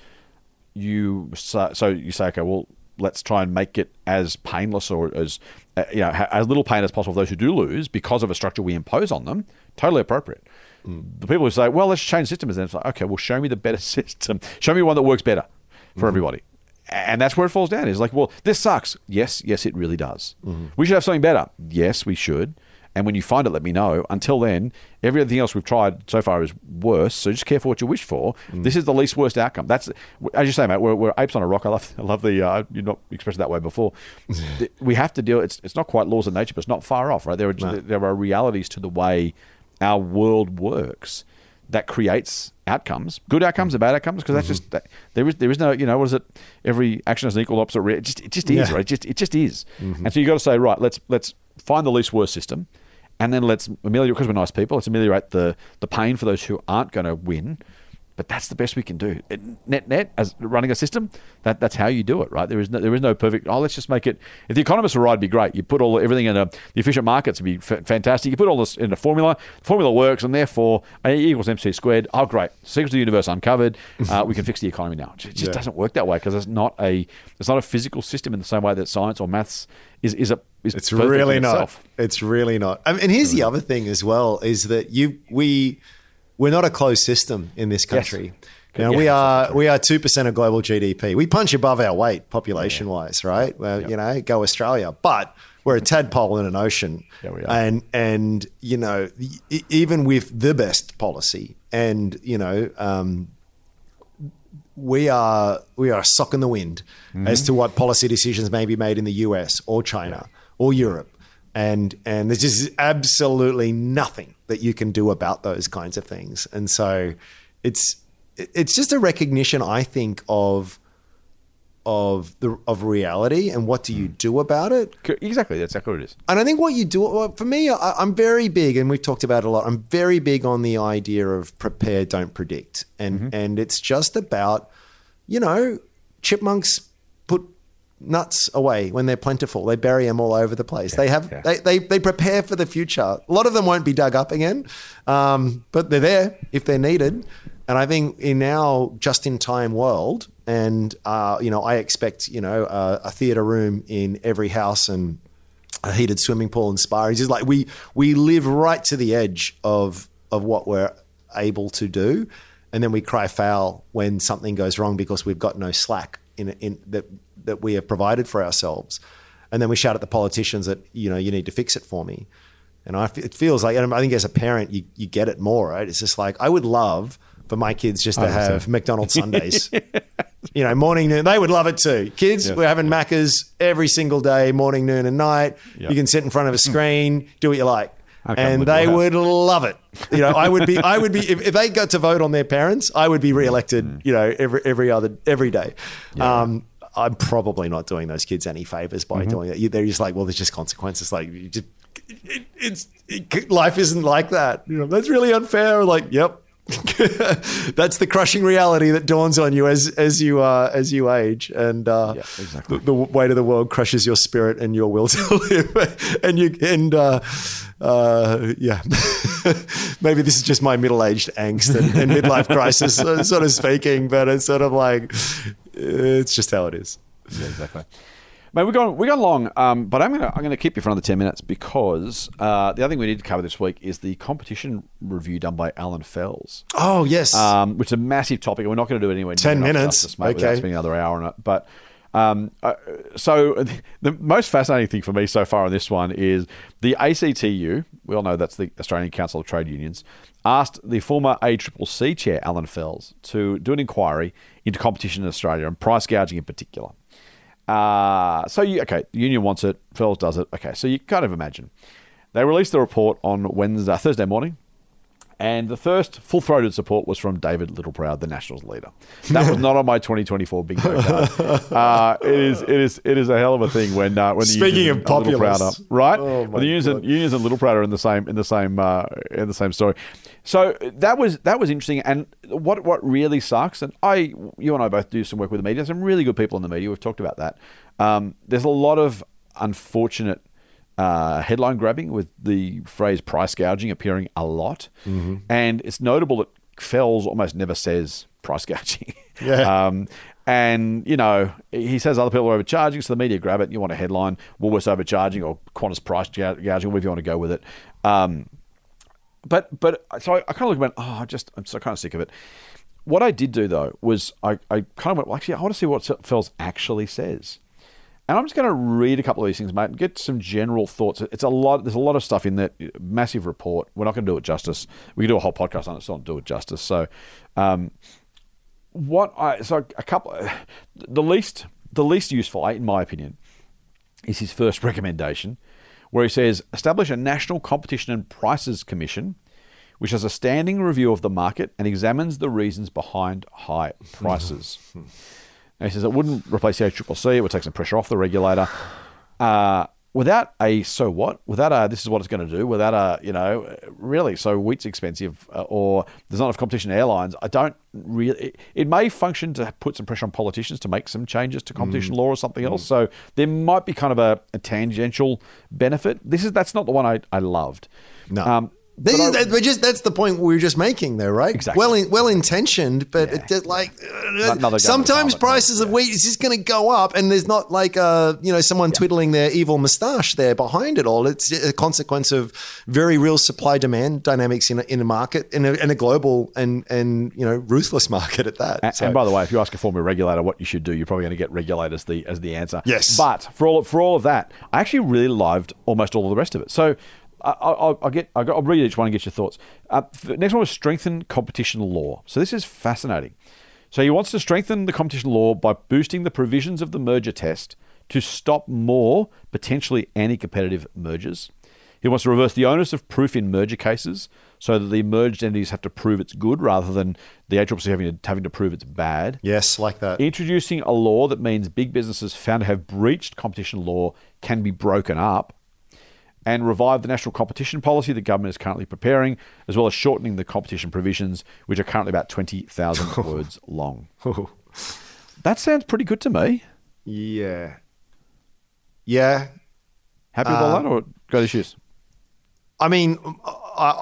you so, so you say, okay, well, let's try and make it as painless or as uh, you know as little pain as possible for those who do lose because of a structure we impose on them. Totally appropriate. The people who say, well, let's change systems, and it's like, okay, well, show me the better [LAUGHS] system. Show me one that works better for mm-hmm. everybody. And that's where it falls down. Is like, well, this sucks. Yes, yes, it really does. Mm-hmm. We should have something better. Yes, we should. And when you find it, let me know. Until then, everything else we've tried so far is worse. So just careful what you wish for. Mm. This is the least worst outcome. That's as you say, mate. We're, we're apes on a rock. I love, I love the. Uh, you're not expressed it that way before. [LAUGHS] We have to deal. It's it's not quite laws of nature, but it's not far off, right? There are there are realities to the way our world works that creates outcomes, good outcomes or bad outcomes, because that's mm-hmm. just that, there is there is no you know what is it? Every action has an equal opposite. Re- it just it just is Yeah. right. It just it just is. Mm-hmm. And so you got to say right. Let's let's find the least worst system, and then let's ameliorate because we're nice people. Let's ameliorate the the pain for those who aren't going to win. But that's the best we can do. It- Net net as running a system, that that's how you do it, right? There is no, there is no perfect. Oh, let's just make it. If the economists were right, it'd be great. You put all everything in a the efficient markets would be f- fantastic. You put all this in a formula. The formula works, and therefore A equals mc squared. Oh, great! Secrets of the universe uncovered. Uh, we can [LAUGHS] fix the economy now. It just Yeah. doesn't work that way because it's not a it's not a physical system in the same way that science or maths is is a is It's really not. itself. It's really not. I mean, and here's the other thing as well: is that you we we're not a closed system in this country. You know, Yeah, we are we are two percent of global GDP. We punch above our weight population wise, right? Well, you know, go Australia, but we're a tadpole in an ocean. Yeah, we are. And and you know, even with the best policy, and you know, um, we are we are a sock in the wind Mm-hmm. as to what policy decisions may be made in the US or China or Europe. And and there's just absolutely nothing that you can do about those kinds of things. And so it's it's just a recognition, I think, of of the of reality and what do you hmm. do about it. Exactly, that's exactly what it is. And I think what you do, well, for me, I, I'm very big, and we've talked about it a lot. I'm very big on the idea of prepare, don't predict, and mm-hmm. and it's just about, you know, chipmunks nuts away when they're plentiful. They bury them all over the place. they have yeah. they, they they prepare for the future. A lot of them won't be dug up again, um, but they're there if they're needed. And I think in our just-in-time world, and uh, you know, I expect you know uh, a theater room in every house and a heated swimming pool and spa. It's just like we we live right to the edge of of what we're able to do, and then we cry foul when something goes wrong because we've got no slack in in that that we have provided for ourselves, and then we shout at the politicians that you know you need to fix it for me. And I, it feels like, and I think as a parent, you, you get it more, right? It's just like, I would love for my kids just to have McDonald's [LAUGHS] Sundays. you know, morning, noon. They would love it too. Kids, we're having Macca's every single day, morning, noon, and night. Yeah. You can sit in front of a screen, do what you like. And they would love it. You know, I would be, I would be, if, if they got to vote on their parents, I would be reelected, you know, every, every other, every day. Um, I'm probably not doing those kids any favors by doing it. You- They're just like, well, there's just consequences. Like, you just, it, it's it, life isn't like that. You know, that's really unfair. Like, yep. [LAUGHS] That's the crushing reality that dawns on you as as you uh, as you age, and uh, Yeah, exactly. the, the weight of the world crushes your spirit and your will to [LAUGHS] live. and you and uh, uh, yeah, [LAUGHS] maybe this is just my middle aged angst and, and midlife crisis, uh, sort of speaking, but it's sort of like it's just how it is. Yeah, exactly. Mate, we're going we're going long, um, but I'm gonna I'm gonna keep you for another ten minutes because uh, the other thing we need to cover this week is the competition review done by Allan Fels, Oh yes, um, which is a massive topic. and We're not going to do it anyway. 10 minutes, justice, mate, okay. spending another hour on it. But um, uh, so [LAUGHS] the most fascinating thing for me so far on this one is the ACTU. We all know that's the Australian Council of Trade Unions. Asked the former ACCC chair Allan Fels to do an inquiry into competition in Australia and price gouging in particular. Uh, so you okay? The union wants it. Fels does it. Okay, so you kind of imagine they released the report on Wednesday, Thursday morning, and the first full-throated support was from David Littleproud, the Nationals leader. That was not on my 2024 bingo card. [LAUGHS] Uh, it is, it is, it is a hell of a thing when uh, when the Speaking of Littleproud right? Oh, When the unions and, unions and Littleproud are in the same in the same uh, in the same story. So that was that was interesting. And what what really sucks, and I you and I both do some work with the media. Some really good people in the media. We've talked about that. Um, there's a lot of unfortunate uh, headline grabbing with the phrase price gouging appearing a lot, Mm-hmm. and it's notable that Fels almost never says price gouging. [LAUGHS] Yeah. Um, and you know, he says other people are overcharging, so the media grab it. You want a headline: Woolworths overcharging or Qantas price gouging, whatever you want to go with it. Um, but but so I, I kind of look and went, oh, I just I'm so kind of sick of it. What I did do though was I, I kind of went, well, actually, I want to see what Fels actually says. And I'm just going to read a couple of these things, mate, and get some general thoughts. It's a lot. There's a lot of stuff in that massive report. We're not going to do it justice. We can do a whole podcast on it, so not do it justice. So, um, what I so a couple, the least the least useful, in my opinion, is his first [LAUGHS] recommendation, where he says establish a national competition and prices commission, which has a standing review of the market and examines the reasons behind high prices. [LAUGHS] [LAUGHS] And he says it wouldn't replace the ACCC, it would take some pressure off the regulator. Uh, without a so what, without a this is what it's going to do, without a you know really so wheat's expensive uh, or there's not enough competition in airlines. I don't really. It, it may function to put some pressure on politicians to make some changes to competition law or something else. So there might be kind of a, a tangential benefit. This is that's not the one I, I loved. No. Um, I- that- just that's the point we were just making there, right? Exactly. Well, in, well intentioned, but it just like gun sometimes prices of wheat is just going to go up, and there's not like uh you know someone twiddling their evil moustache there behind it all. It's a consequence of very real supply demand dynamics in a, in a market in a, in a global and and you know ruthless [LAUGHS] market at that. And, So- and by the way, if you ask a former regulator what you should do, you're probably going to get regulators the as the answer. Yes. But for all for all of that, I actually really loved almost all of the rest of it. So. I- I'll, I'll get. I'll, I'll read each one and get your thoughts. Uh, next one was strengthen competition law. So this is fascinating. So he wants to strengthen the competition law by boosting the provisions of the merger test to stop more potentially anti-competitive mergers. He wants to reverse the onus of proof in merger cases so that the merged entities have to prove it's good rather than the ACCC having to, having to prove it's bad. yes, like that. Introducing a law that means big businesses found to have breached competition law can be broken up. And revive the national competition policy the government is currently preparing, as well as shortening the competition provisions, which are currently about 20,000 [LAUGHS] words long. [LAUGHS] That sounds pretty good to me. yeah, yeah. Happy with all that, or got issues? I mean, I,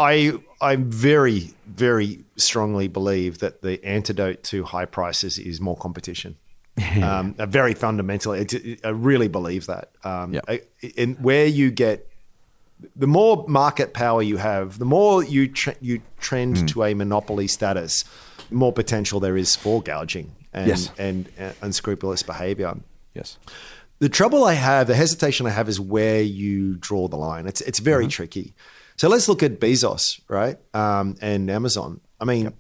I I very very strongly believe that the antidote to high prices is more competition. [LAUGHS] um, very fundamentally, I really believe that. Um, Yeah. I- and where you get the more market power you have, the more you you trend hmm. to a monopoly status, the more potential there is for gouging and Yes. and, and unscrupulous behavior. Yes. The trouble I have, the hesitation I have is where you draw the line. It's it's very mm-hmm. tricky. So let's look at Bezos, right, um, and Amazon. I mean,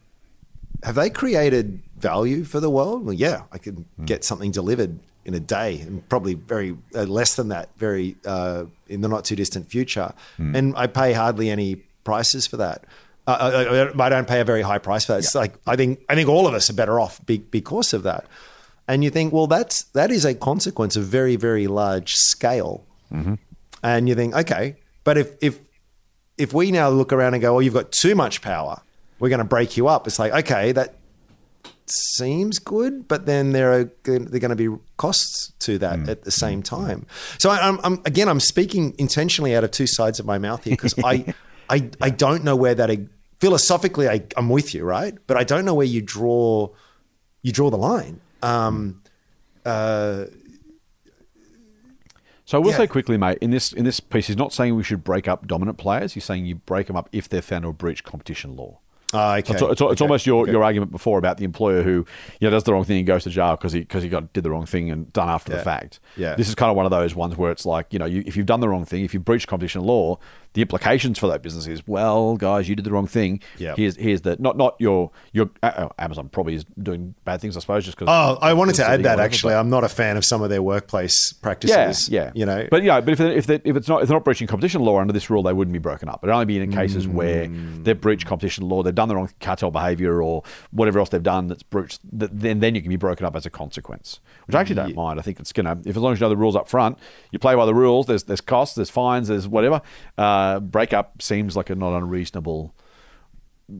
have they created value for the world? Well, yeah, I can hmm. get something delivered in a day, and probably very uh, less than that, very uh, in the not too distant future. And I pay hardly any prices for that. Uh, I, I don't pay a very high price for that. It's like I think I think all of us are better off be, because of that. And you think, well, that's that is a consequence of very very large scale. And you think, okay, but if if if we now look around and go, oh, you've got too much power, we're going to break you up. It's like, okay, that seems good, but then there are there are going to be costs to that at the same time. So I, I'm, I'm again, I'm speaking intentionally out of two sides of my mouth here because I, [LAUGHS] I I don't know where that philosophically I, I'm with you, right? But I don't know where you draw you draw the line. Um, uh, So I will Yeah. say quickly, mate. In this in this piece, he's not saying we should break up dominant players. He's saying you break them up if they're found to breach competition law. Ah, okay. It's, it's, it's Okay. almost your, Okay. your argument before about the employer who you know, does the wrong thing and goes to jail because he because he got did the wrong thing and done after the fact. Yeah. This is kind of one of those ones where it's like you know you, if you've done the wrong thing, if you've breached competition law, the implications for that business is well, guys, you did the wrong thing. Yeah. Here's here's the not not your your uh, I probably is doing bad things, I suppose, just because. Oh, I wanted to add that actually. I'm not a fan of some of their workplace practices. Yeah, yeah. You know, but yeah, but if they, if they, if it's not if they're not breaching competition law under this rule, they wouldn't be broken up. It'd only be in cases Mm. where they've breached competition law, they've done the wrong cartel behaviour or whatever else they've done that's breached. That, then then you can be broken up as a consequence, which I actually don't mind. I think it's gonna if as long as you know the rules up front, you play by the rules. There's there's costs, there's fines, there's whatever. Uh, breakup seems like a not unreasonable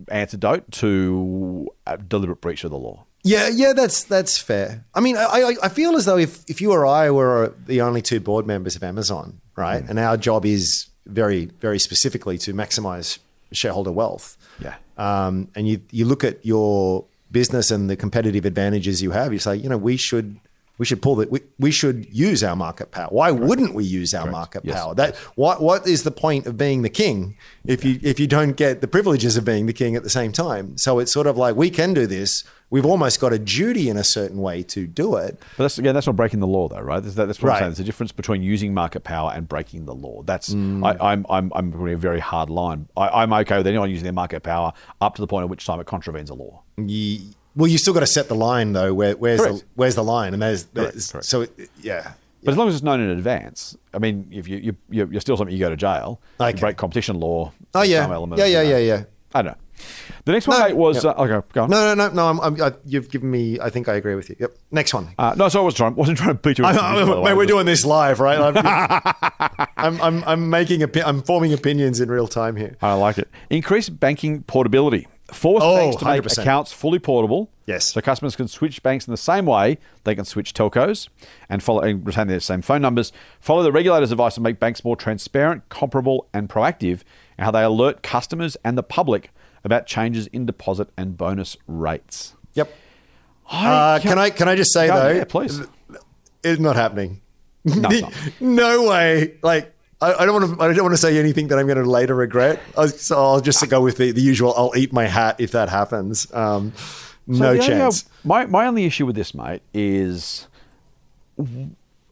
antidote to a deliberate breach of the law. Yeah, yeah, that's that's fair. I mean, I, I, I feel as though if, if you or I were the only two board members of Amazon, right, Mm. and our job is very very specifically to maximize shareholder wealth, Yeah. um, and you you look at your business and the competitive advantages you have, you say, you know, we should we should pull that we, we should use our market power. Why wouldn't we use our market Yes. power? That what what is the point of being the king if you if you don't get the privileges of being the king at the same time? So it's sort of like we can do this. We've almost got a duty in a certain way to do it. But that's again, that's not breaking the law, though, right? That's, that's what Right. I'm saying. There's a difference between using market power and breaking the law. That's mm. I, I'm I'm I'm a very hard line. I, I'm okay with anyone using their market power up to the point at which time it contravenes a law. Ye- well, you still got to set the line though. Where, where's the where's the line? And there's, there's correct. so it, yeah. But as long as it's known in advance, I mean, if you you you- you're still something, you go to jail. You break competition law. Oh yeah, some element yeah, yeah, yeah, yeah. I don't know. The next one, No. mate, was Yep. uh, okay. Go on. No, no, no, no. I'm, I'm, I, you've given me. I think I agree with you. Yep. Next one. Uh, no, so I was trying. Wasn't trying to beat you. I, position, by way. we're doing this live, right? I'm, [LAUGHS] I'm, I'm, I'm making. I'm forming opinions in real time here. I like it. Increase banking portability. Force Oh, banks to make 100%. accounts fully portable. Yes. So customers can switch banks in the same way they can switch telcos and follow and retain their same phone numbers. Follow the regulator's advice to make banks more transparent, comparable, and proactive in how they alert customers and the public about changes in deposit and bonus rates. Yep. I Uh, can I? Can I just say though? yeah, please. It's not happening. No, it's not. [LAUGHS] no way. Like I, I don't want to. I don't want to say anything that I'm going to later regret. I, so I'll just go with the, the usual. I'll eat my hat if that happens. Um, So no the only- chance. my my only issue with this, mate, is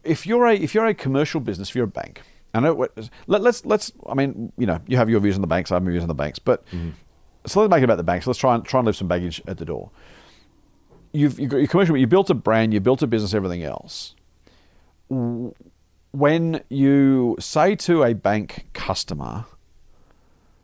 if you're a if you're a commercial business, if you're a bank, I know let, let's let's I mean you know you have your views on the banks, I have my views on the banks, but so let's make it about the banks. Let's try and try and leave some baggage at the door. You've you got your commercial, you built a brand, you built a business, everything else. When you say to a bank customer,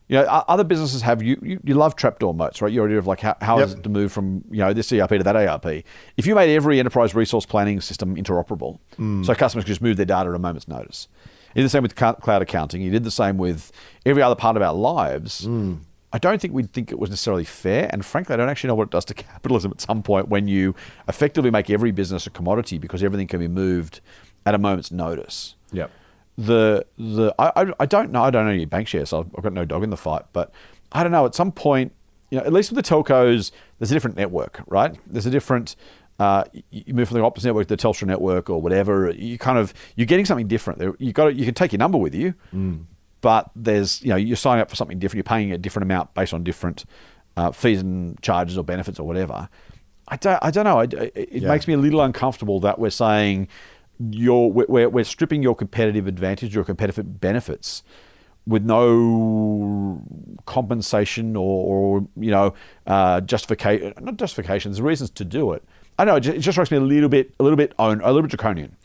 you know, other businesses have you, you. You love trapdoor moats, right? Your idea of like how, how Yep. is it to move from you know this ERP to that ERP. If you made every enterprise resource planning system interoperable, mm. so customers could just move their data at a moment's notice. You did the same with cloud accounting. You did the same with every other part of our lives. Mm. I don't think we'd think it was necessarily fair, and frankly, I don't actually know what it does to [LAUGHS] capitalism at some point when you effectively make every business a commodity because everything can be moved at a moment's notice. Yep. the the I, I, I don't know I don't know any bank shares so I've got no dog in the fight but I don't know at some point you know at least with the telcos there's a different network right? There's a different uh, you- move from the opposite network to the Telstra network or whatever you kind of you're getting something different. You got to, you can take your number with you but there's you know you're signing up for something different you're paying a different amount based on different uh, fees and charges or benefits or whatever. I don't I don't know I, it it Yeah. makes me a little uncomfortable that we're saying you're we're, we're- stripping your competitive advantage your competitive benefits with no compensation or, or you know uh, justification not justifications reasons to do it. I know it ju- it just strikes me a little bit a little bit own a little bit draconian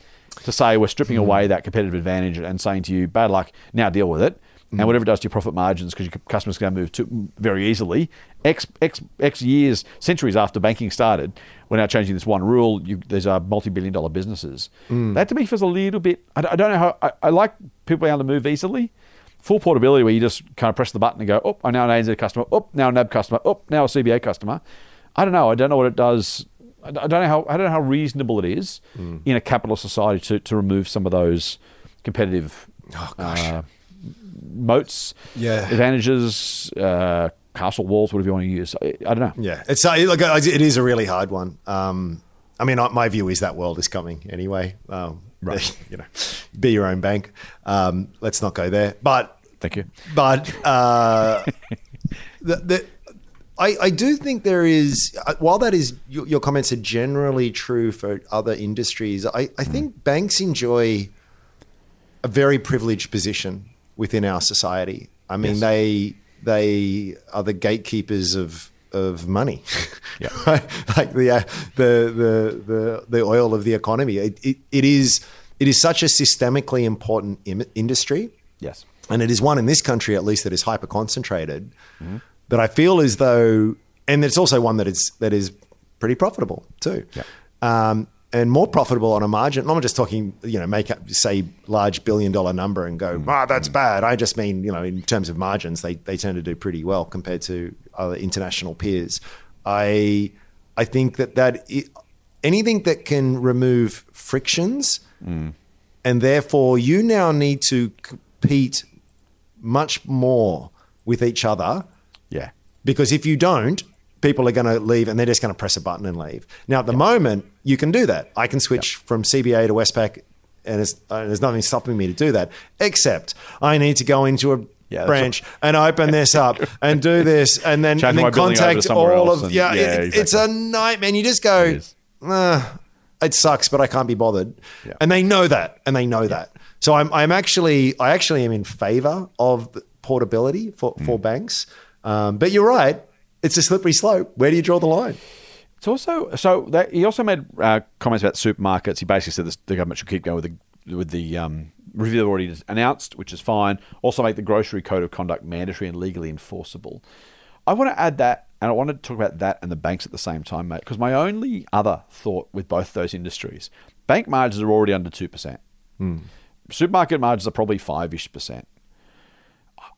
to say we're stripping away that competitive advantage and saying to you bad luck now deal with it. And whatever it does to your profit margins because your customers can move to very easily x x x years centuries after banking started we're now changing this one rule you, these are multi-billion dollar businesses. That to me feels a little bit I, don't- I don't know how I, I like people being able to move easily. Full portability where you just kind of press the button and go oh I'm now an ANZ customer. Oh now a NAB customer. Oh now a CBA customer. I don't know. I don't know what it does. I don't know how I don't know how reasonable it is in a capitalist society to, to remove some of those competitive Oh, gosh. uh, moats, Yeah. advantages, uh, castle walls, whatever you want to use. I, I don't know. Yeah, it's uh, look, uh, it is a really hard one. Um, I mean, my view is that world is coming anyway. Um, Right. [LAUGHS] You know, be your own bank. Um, let's not go there. But Thank you. but uh, [LAUGHS] the, the, I, I do think there is, uh, while that is, your, your comments are generally true for other industries, I, I think banks enjoy a very privileged position within our society. I mean, Yes. they they are the gatekeepers of of money, [LAUGHS] Yeah. like the, uh, the the the the oil of the economy. It, it, it is it is such a systemically important Im- industry Yes. and it is one in this country at least that is hyper concentrated that I feel as though and it's also one that is that is pretty profitable too. Yeah. Um, and more profitable on a margin. I'm not just talking, you know, make up say large billion dollar number and go, ah, that's bad. I just mean, you know, in terms of margins, they they tend to do pretty well compared to other international peers. I I think that that anything that can remove frictions and therefore you now need to compete much more with each other Yeah. because if you don't, people are going to leave and they're just going to press a button and leave. Now, at the moment, you can do that. I can switch from CBA to Westpac, and, it's, uh, there's nothing stopping me to do that, except I need to go into a Yeah, branch and open this up [LAUGHS] and do this, and then, and then building over to contact all of and- yeah. yeah, it- It's a nightmare. And you just go, It. "Ah, it sucks, but I can't be bothered. Yeah. And they know that, and they know that. So I'm, I'm actually, I actually am in favor of portability for, Mm. for banks. Um, but you're right, it's a slippery slope. Where do you draw the line? It's also so that he also made uh, comments about supermarkets. He basically said this, the government should keep going with the with the um, review they've already announced, which is fine. Also, make the grocery code of conduct mandatory and legally enforceable. I want to add that And I want to talk about that and the banks at the same time, mate. Because my only other thought with both those industries, bank margins are already under 2%. Supermarket margins are probably 5 ish percent.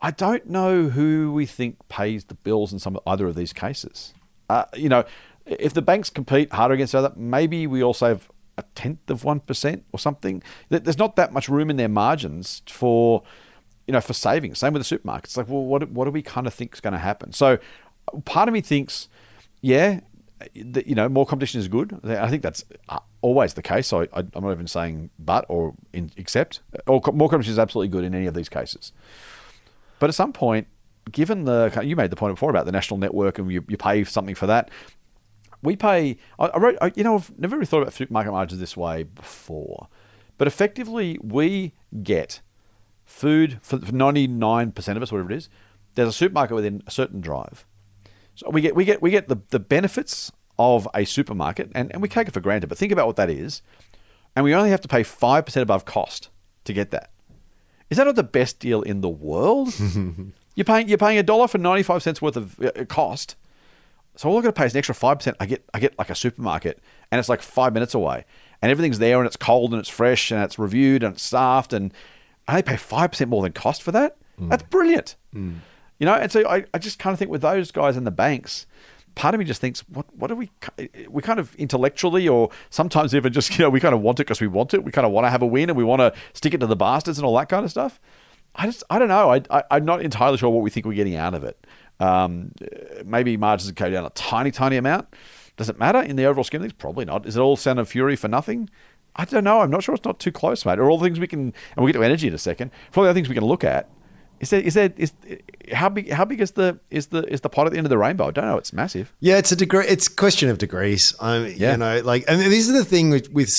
I don't know who we think pays the bills in some either of these cases. Uh, you know, if the banks compete harder against each other, maybe we also have a tenth of one percent or something. There's not that much room in their margins for, you know, for savings. Same with the supermarkets. Like, well, what what do we kind of think is going to happen? So, part of me thinks, yeah, you know, more competition is good. I think that's uh, always the case. So I, I'm not even saying but or in, except. Or more competition is absolutely good in any of these cases. But at some point, given the you made the point before about the national network and you, you pay something for that, we pay. I, I wrote, I, you know, I've never really thought about supermarket margins this way before, but effectively we get food for nine percent of us, whatever it is. There's a supermarket within a certain drive, so we get we get we get the, the benefits of a supermarket, and, and we take it for granted. But think about what that is, and we only have to pay five percent above cost to get that. Is that not the best deal in the world? [LAUGHS] you're paying you're paying a dollar for ninety five cents worth of uh, uh, cost. So all I've got to pay is an extra five percent. I get I get like a supermarket, and it's like five minutes away, and everything's there, and it's cold, and it's fresh, and it's reviewed, and it's staffed, and I pay five percent more than cost for that. Mm. That's brilliant. Mm. You know, and so I, I just kind of think with those guys in the banks, part of me just thinks, what what do we we kind of intellectually or sometimes even just [LAUGHS] you know we kind of want it because we want it. We kind of want to have a win and we want to stick it to the bastards and all that kind of stuff. I just I don't know. I, I I'm not entirely sure what we think we're getting out of it. Um, maybe margins go down a tiny tiny amount. Does it matter in the overall scheme of things? Probably not. Is it all sound of fury for nothing? I don't know. I'm not sure. It's not too close, mate. Are all the things we can, and we'll get to energy in a second. For all the other things we can look at, is there is there is how big how big is the is the is the pot at the end of the rainbow? I don't know. It's massive. Yeah, it's a degree. It's a question of degrees. Mean, Yeah. you know, like, and these are the thing with, with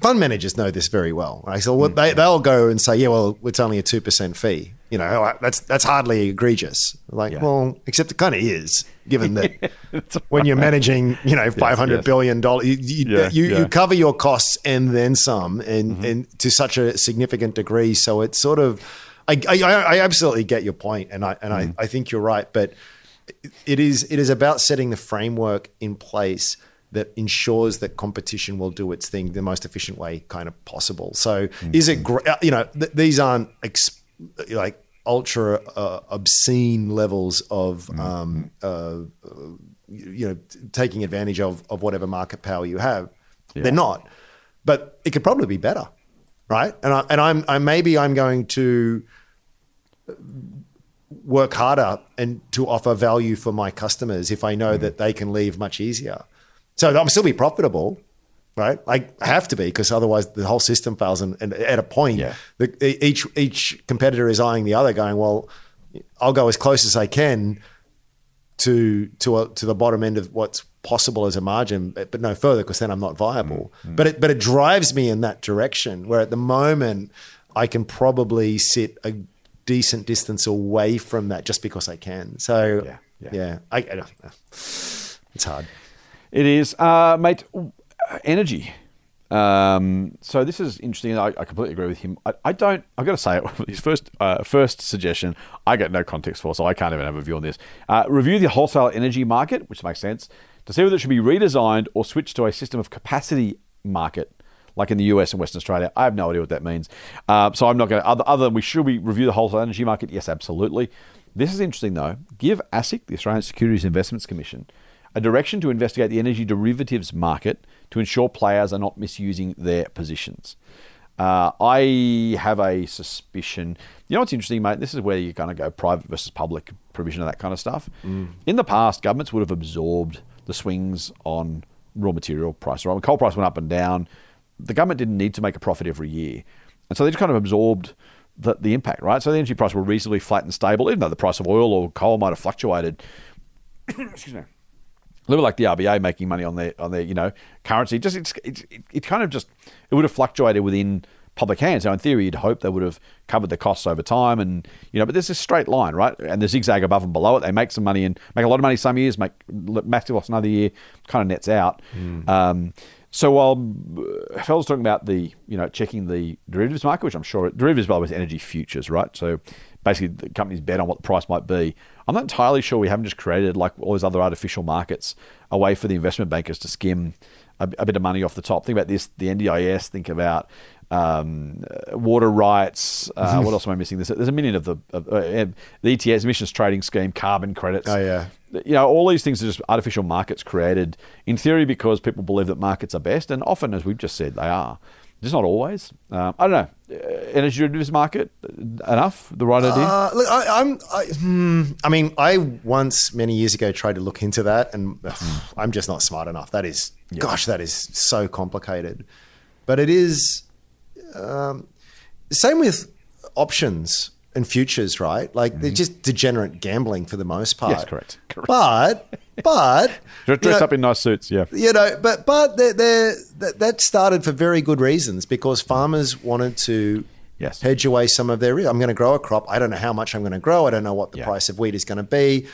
fund managers know this very well, right? So Mm. what they they'll go and say, yeah, well, it's only a two percent fee. You know, "Oh, that's that's hardly egregious. Like, Yeah. well, except it kind of is, given that [LAUGHS] when you're managing, you know, five hundred yes. billion dollars, you you, Yeah, you. Mm-hmm. you cover your costs and then some, and and to such a significant degree. So it's sort of, I I, I absolutely get your point, and I and Mm. I, I think you're right, but it is it is about setting the framework in place that ensures that competition will do its thing the most efficient way kind of possible. So is it gr- you know th- these aren't ex- like ultra uh, obscene levels of um, uh, you know taking advantage of of whatever market power you have. They're not, but it could probably be better, right? And I, and I'm I maybe I'm going to work harder and to offer value for my customers if I know mm. that they can leave much easier. So I'm still be profitable, right? I have to be because otherwise the whole system fails. And, and at a point, Yeah. the, each each competitor is eyeing the other, going, "Well, I'll go as close as I can to to a, to the bottom end of what's possible as a margin, but, but no further because then I'm not viable." Mm, mm. But it but it drives me in that direction. Where at the moment I can probably sit a decent distance away from that just because I can. So Yeah, yeah, yeah. I, I. It's hard. It is, uh, mate. uh, Energy. Um, so this is interesting. I, I completely agree with him. I, I don't. I've got to say, it [LAUGHS] his first uh, first suggestion, I get no context for, so I can't even have a view on this. Uh, review the wholesale energy market, which makes sense, to see whether it should be redesigned or switched to a system of capacity market, like in the US and Western Australia. I have no idea what that means. Uh, so I'm not going to. Other, other than we should we review the wholesale energy market? Yes, absolutely. This is interesting though. Give ASIC, the Australian Securities Investments Commission, a direction to investigate the energy derivatives market to ensure players are not misusing their positions. Uh, I have a suspicion. You know what's interesting, mate? This is where you're going to go private versus public provision of that kind of stuff. In the past, governments would have absorbed the swings on raw material price. Right? When coal price went up and down, the government didn't need to make a profit every year. And so they just kind of absorbed the, the impact, right? So the energy price were reasonably flat and stable, even though the price of oil or coal might have fluctuated. [COUGHS] Excuse me a little bit like the RBA making money on their on their you know currency. Just it's, it's it, it kind of just it would have fluctuated within public hands. Now in theory, you'd hope they would have covered the costs over time, and you know, but there's this straight line, right? And the zigzag above and below it. They make some money and make a lot of money some years, make massive loss another year, kind of nets out. Um, so while uh, talking about the you know checking the derivatives market, which I'm sure derivatives by the way is energy futures, right? So basically the companies bet on what the price might be. I'm not entirely sure we haven't just created like all these other artificial markets a way for the investment bankers to skim a, a bit of money off the top. Think about this: the NDIS. Think about um, uh, water rights. Uh, what else am I missing? There's a, there's a million of the of, uh, the ETS emissions trading scheme, carbon credits. Oh, yeah. You know, all these things are just artificial markets created in theory because people believe that markets are best, and often, as we've just said, they are. Just not always. Um, I don't know. Uh, energy derivatives market enough? The right idea? Uh, look, I, I'm. I, hmm, I mean, I once many years ago tried to look into that, and ugh, I'm just not smart enough. That is, gosh, that is so complicated. But it is. Um, same with options and futures, right? Like they're just degenerate gambling for the most part. Yes, correct. [LAUGHS] Correct. But, but [LAUGHS] Dressed you know, up in nice suits, yeah. you know, but but they're, they're, that, that started for very good reasons because farmers wanted to Yes. hedge away some of their risk. I'm going to grow a crop. I don't know how much I'm going to grow. I don't know what the Yeah. price of wheat is going to be.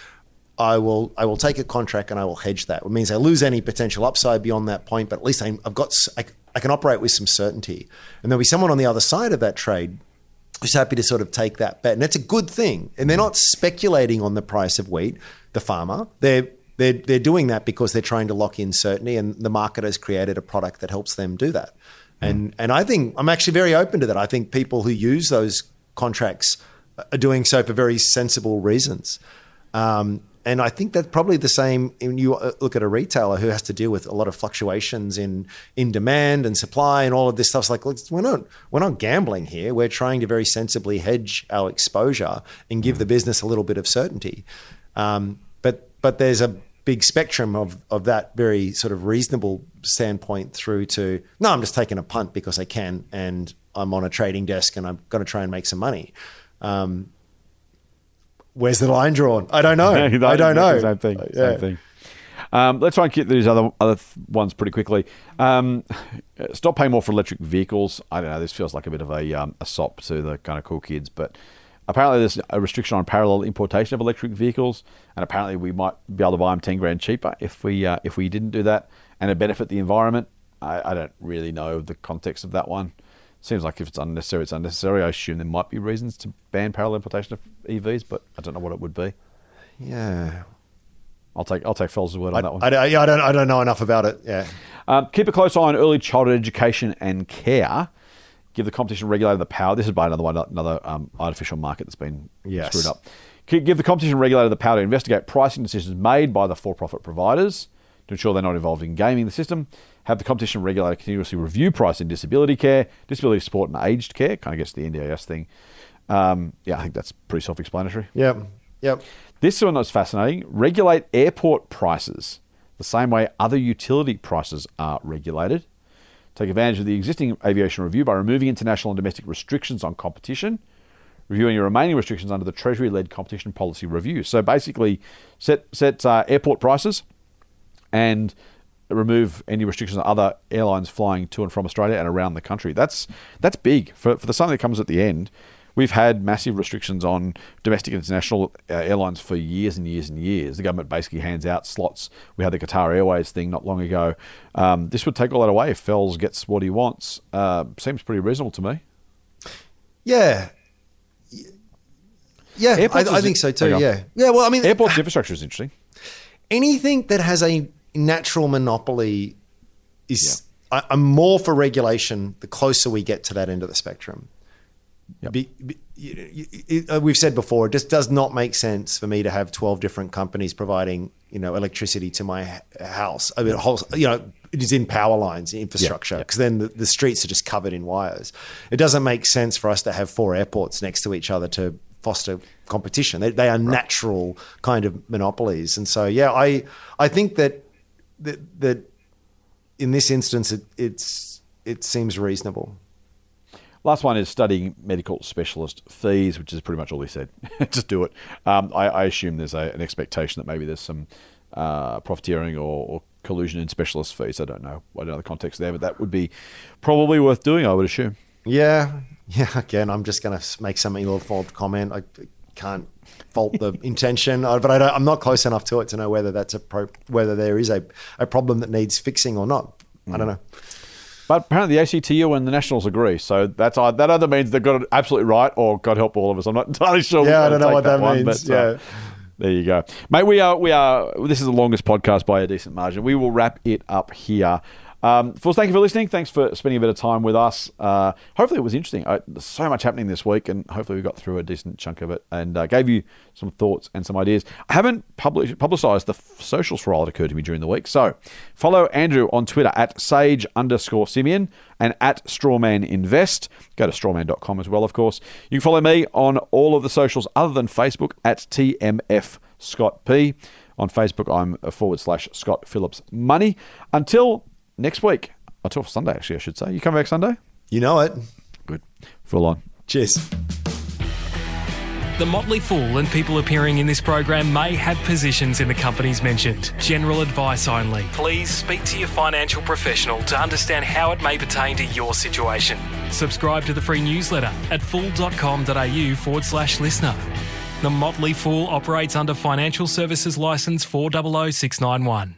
I will I will take a contract and I will hedge that. It means I lose any potential upside beyond that point, but at least I, I've got I, I can operate with some certainty. And there'll be someone on the other side of that trade who's happy to sort of take that bet, and it's a good thing. And they're not speculating on the price of wheat. The farmer they're they're they're doing that because they're trying to lock in certainty, and the market has created a product that helps them do that. And and I think I'm actually very open to that. I think people who use those contracts are doing so for very sensible reasons. Um, and I think that's probably the same when you uh, look at a retailer who has to deal with a lot of fluctuations in in demand and supply and all of this stuff. It's like we're not we're not gambling here. We're trying to very sensibly hedge our exposure and give the business a little bit of certainty. Um, but but there's a big spectrum of of that very sort of reasonable standpoint through to no, I'm just taking a punt because I can and I'm on a trading desk and I'm going to try and make some money. Um, Where's the line drawn? I don't know. [LAUGHS] I don't know. Same thing. Yeah. Same thing. Um, let's try and get these other other th- ones pretty quickly. Um, stop paying more for electric vehicles. I don't know. This feels like a bit of a um, a sop to the kind of cool kids, but apparently there's a restriction on parallel importation of electric vehicles, and apparently we might be able to buy them ten grand cheaper if we uh, if we didn't do that, and it benefit the environment. I, I don't really know the context of that one. Seems like if it's unnecessary, it's unnecessary. I assume there might be reasons to ban parallel importation of EVs, but I don't know what it would be. Yeah. I'll take I'll take Fels' word on I, that one. I, don't- yeah, I don't. I don't know enough about it. Yeah. Um, keep a close eye on early childhood education and care. Give the competition regulator the power. This is by another one, another um, artificial market that's been Yes. screwed up. Give the competition regulator the power to investigate pricing decisions made by the for-profit providers to ensure they're not involved in gaming the system. Have the competition regulator continuously review pricing in disability care, disability support, and aged care. Kind of gets the NDIS thing. Um, yeah, I think that's pretty self-explanatory. Yep. Yep. This one was fascinating. Regulate airport prices the same way other utility prices are regulated. Take advantage of the existing aviation review by removing international and domestic restrictions on competition, reviewing your remaining restrictions under the Treasury led competition policy review. So basically, set, set uh, airport prices and remove any restrictions on other airlines flying to and from Australia and around the country. That's that's big for for the something that comes at the end. We've had massive restrictions on domestic and international uh, airlines for years and years and years. The government basically hands out slots. We had the Qatar Airways thing not long ago. Um, this would take all that away if Fels gets what he wants. Uh, seems pretty reasonable to me. Yeah. Yeah, I, I think so too. Yeah, yeah. Well, I mean, Airports infrastructure is interesting. anything that has a natural monopoly is. I, I'm more for regulation the closer we get to that end of the spectrum. Yep. Be, be, uh, we've said before, it just does not make sense for me to have 12 different companies providing, you know, electricity to my house. I mean, whole, you know, it is in power lines, infrastructure, yeah. because then the, the streets are just covered in wires. It doesn't make sense for us to have four airports next to each other to foster competition. They, they are natural kind of monopolies. And so, yeah, I, I think that, that, that in this instance, it, it's, it seems reasonable. Last one is studying medical specialist fees, which is pretty much all he said. [LAUGHS] Just do it. Um, I, I assume there's a, an expectation that maybe there's some uh, profiteering or, or collusion in specialist fees. I don't know. I don't know the context there, but that would be probably worth doing, I would assume. Yeah, [LAUGHS] yeah. Again, I'm just going to make some ill-informed comment. I can't fault the [LAUGHS] intention, uh, but I don't, I'm not close enough to it to know whether that's a pro, whether there is a, a problem that needs fixing or not. I don't know. But apparently the ACTU and the Nationals agree. So that's uh, that either means they've got it absolutely right or God help all of us. I'm not [LAUGHS] entirely sure. Yeah, I don't know what that one, means. but, uh, Yeah. there you go, mate. We are we are. This is the longest podcast by a decent margin. We will wrap it up here. Um, Fools, thank you for listening. Thanks for spending a bit of time with us. Uh, hopefully, it was interesting. Uh, there's so much happening this week, and hopefully, we got through a decent chunk of it and uh, gave you some thoughts and some ideas. I haven't published publicised the f- socials for all that occurred to me during the week. So, follow Andrew on Twitter at sage underscore Simeon and at Strawman Invest. Go to strawman.com as well, of course. You can follow me on all of the socials other than Facebook at TMF Scott P. On Facebook, I'm forward slash Scott Phillips Money. Until next week, oh, until Sunday, actually, I should say. You come back Sunday? You know it. Good. Full on. Cheers. The Motley Fool and people appearing in this program may have positions in the companies mentioned. General advice only. Please speak to your financial professional to understand how it may pertain to your situation. Subscribe to the free newsletter at fool.com.au forward slash listener. The Motley Fool operates under Financial Services Licence 400691.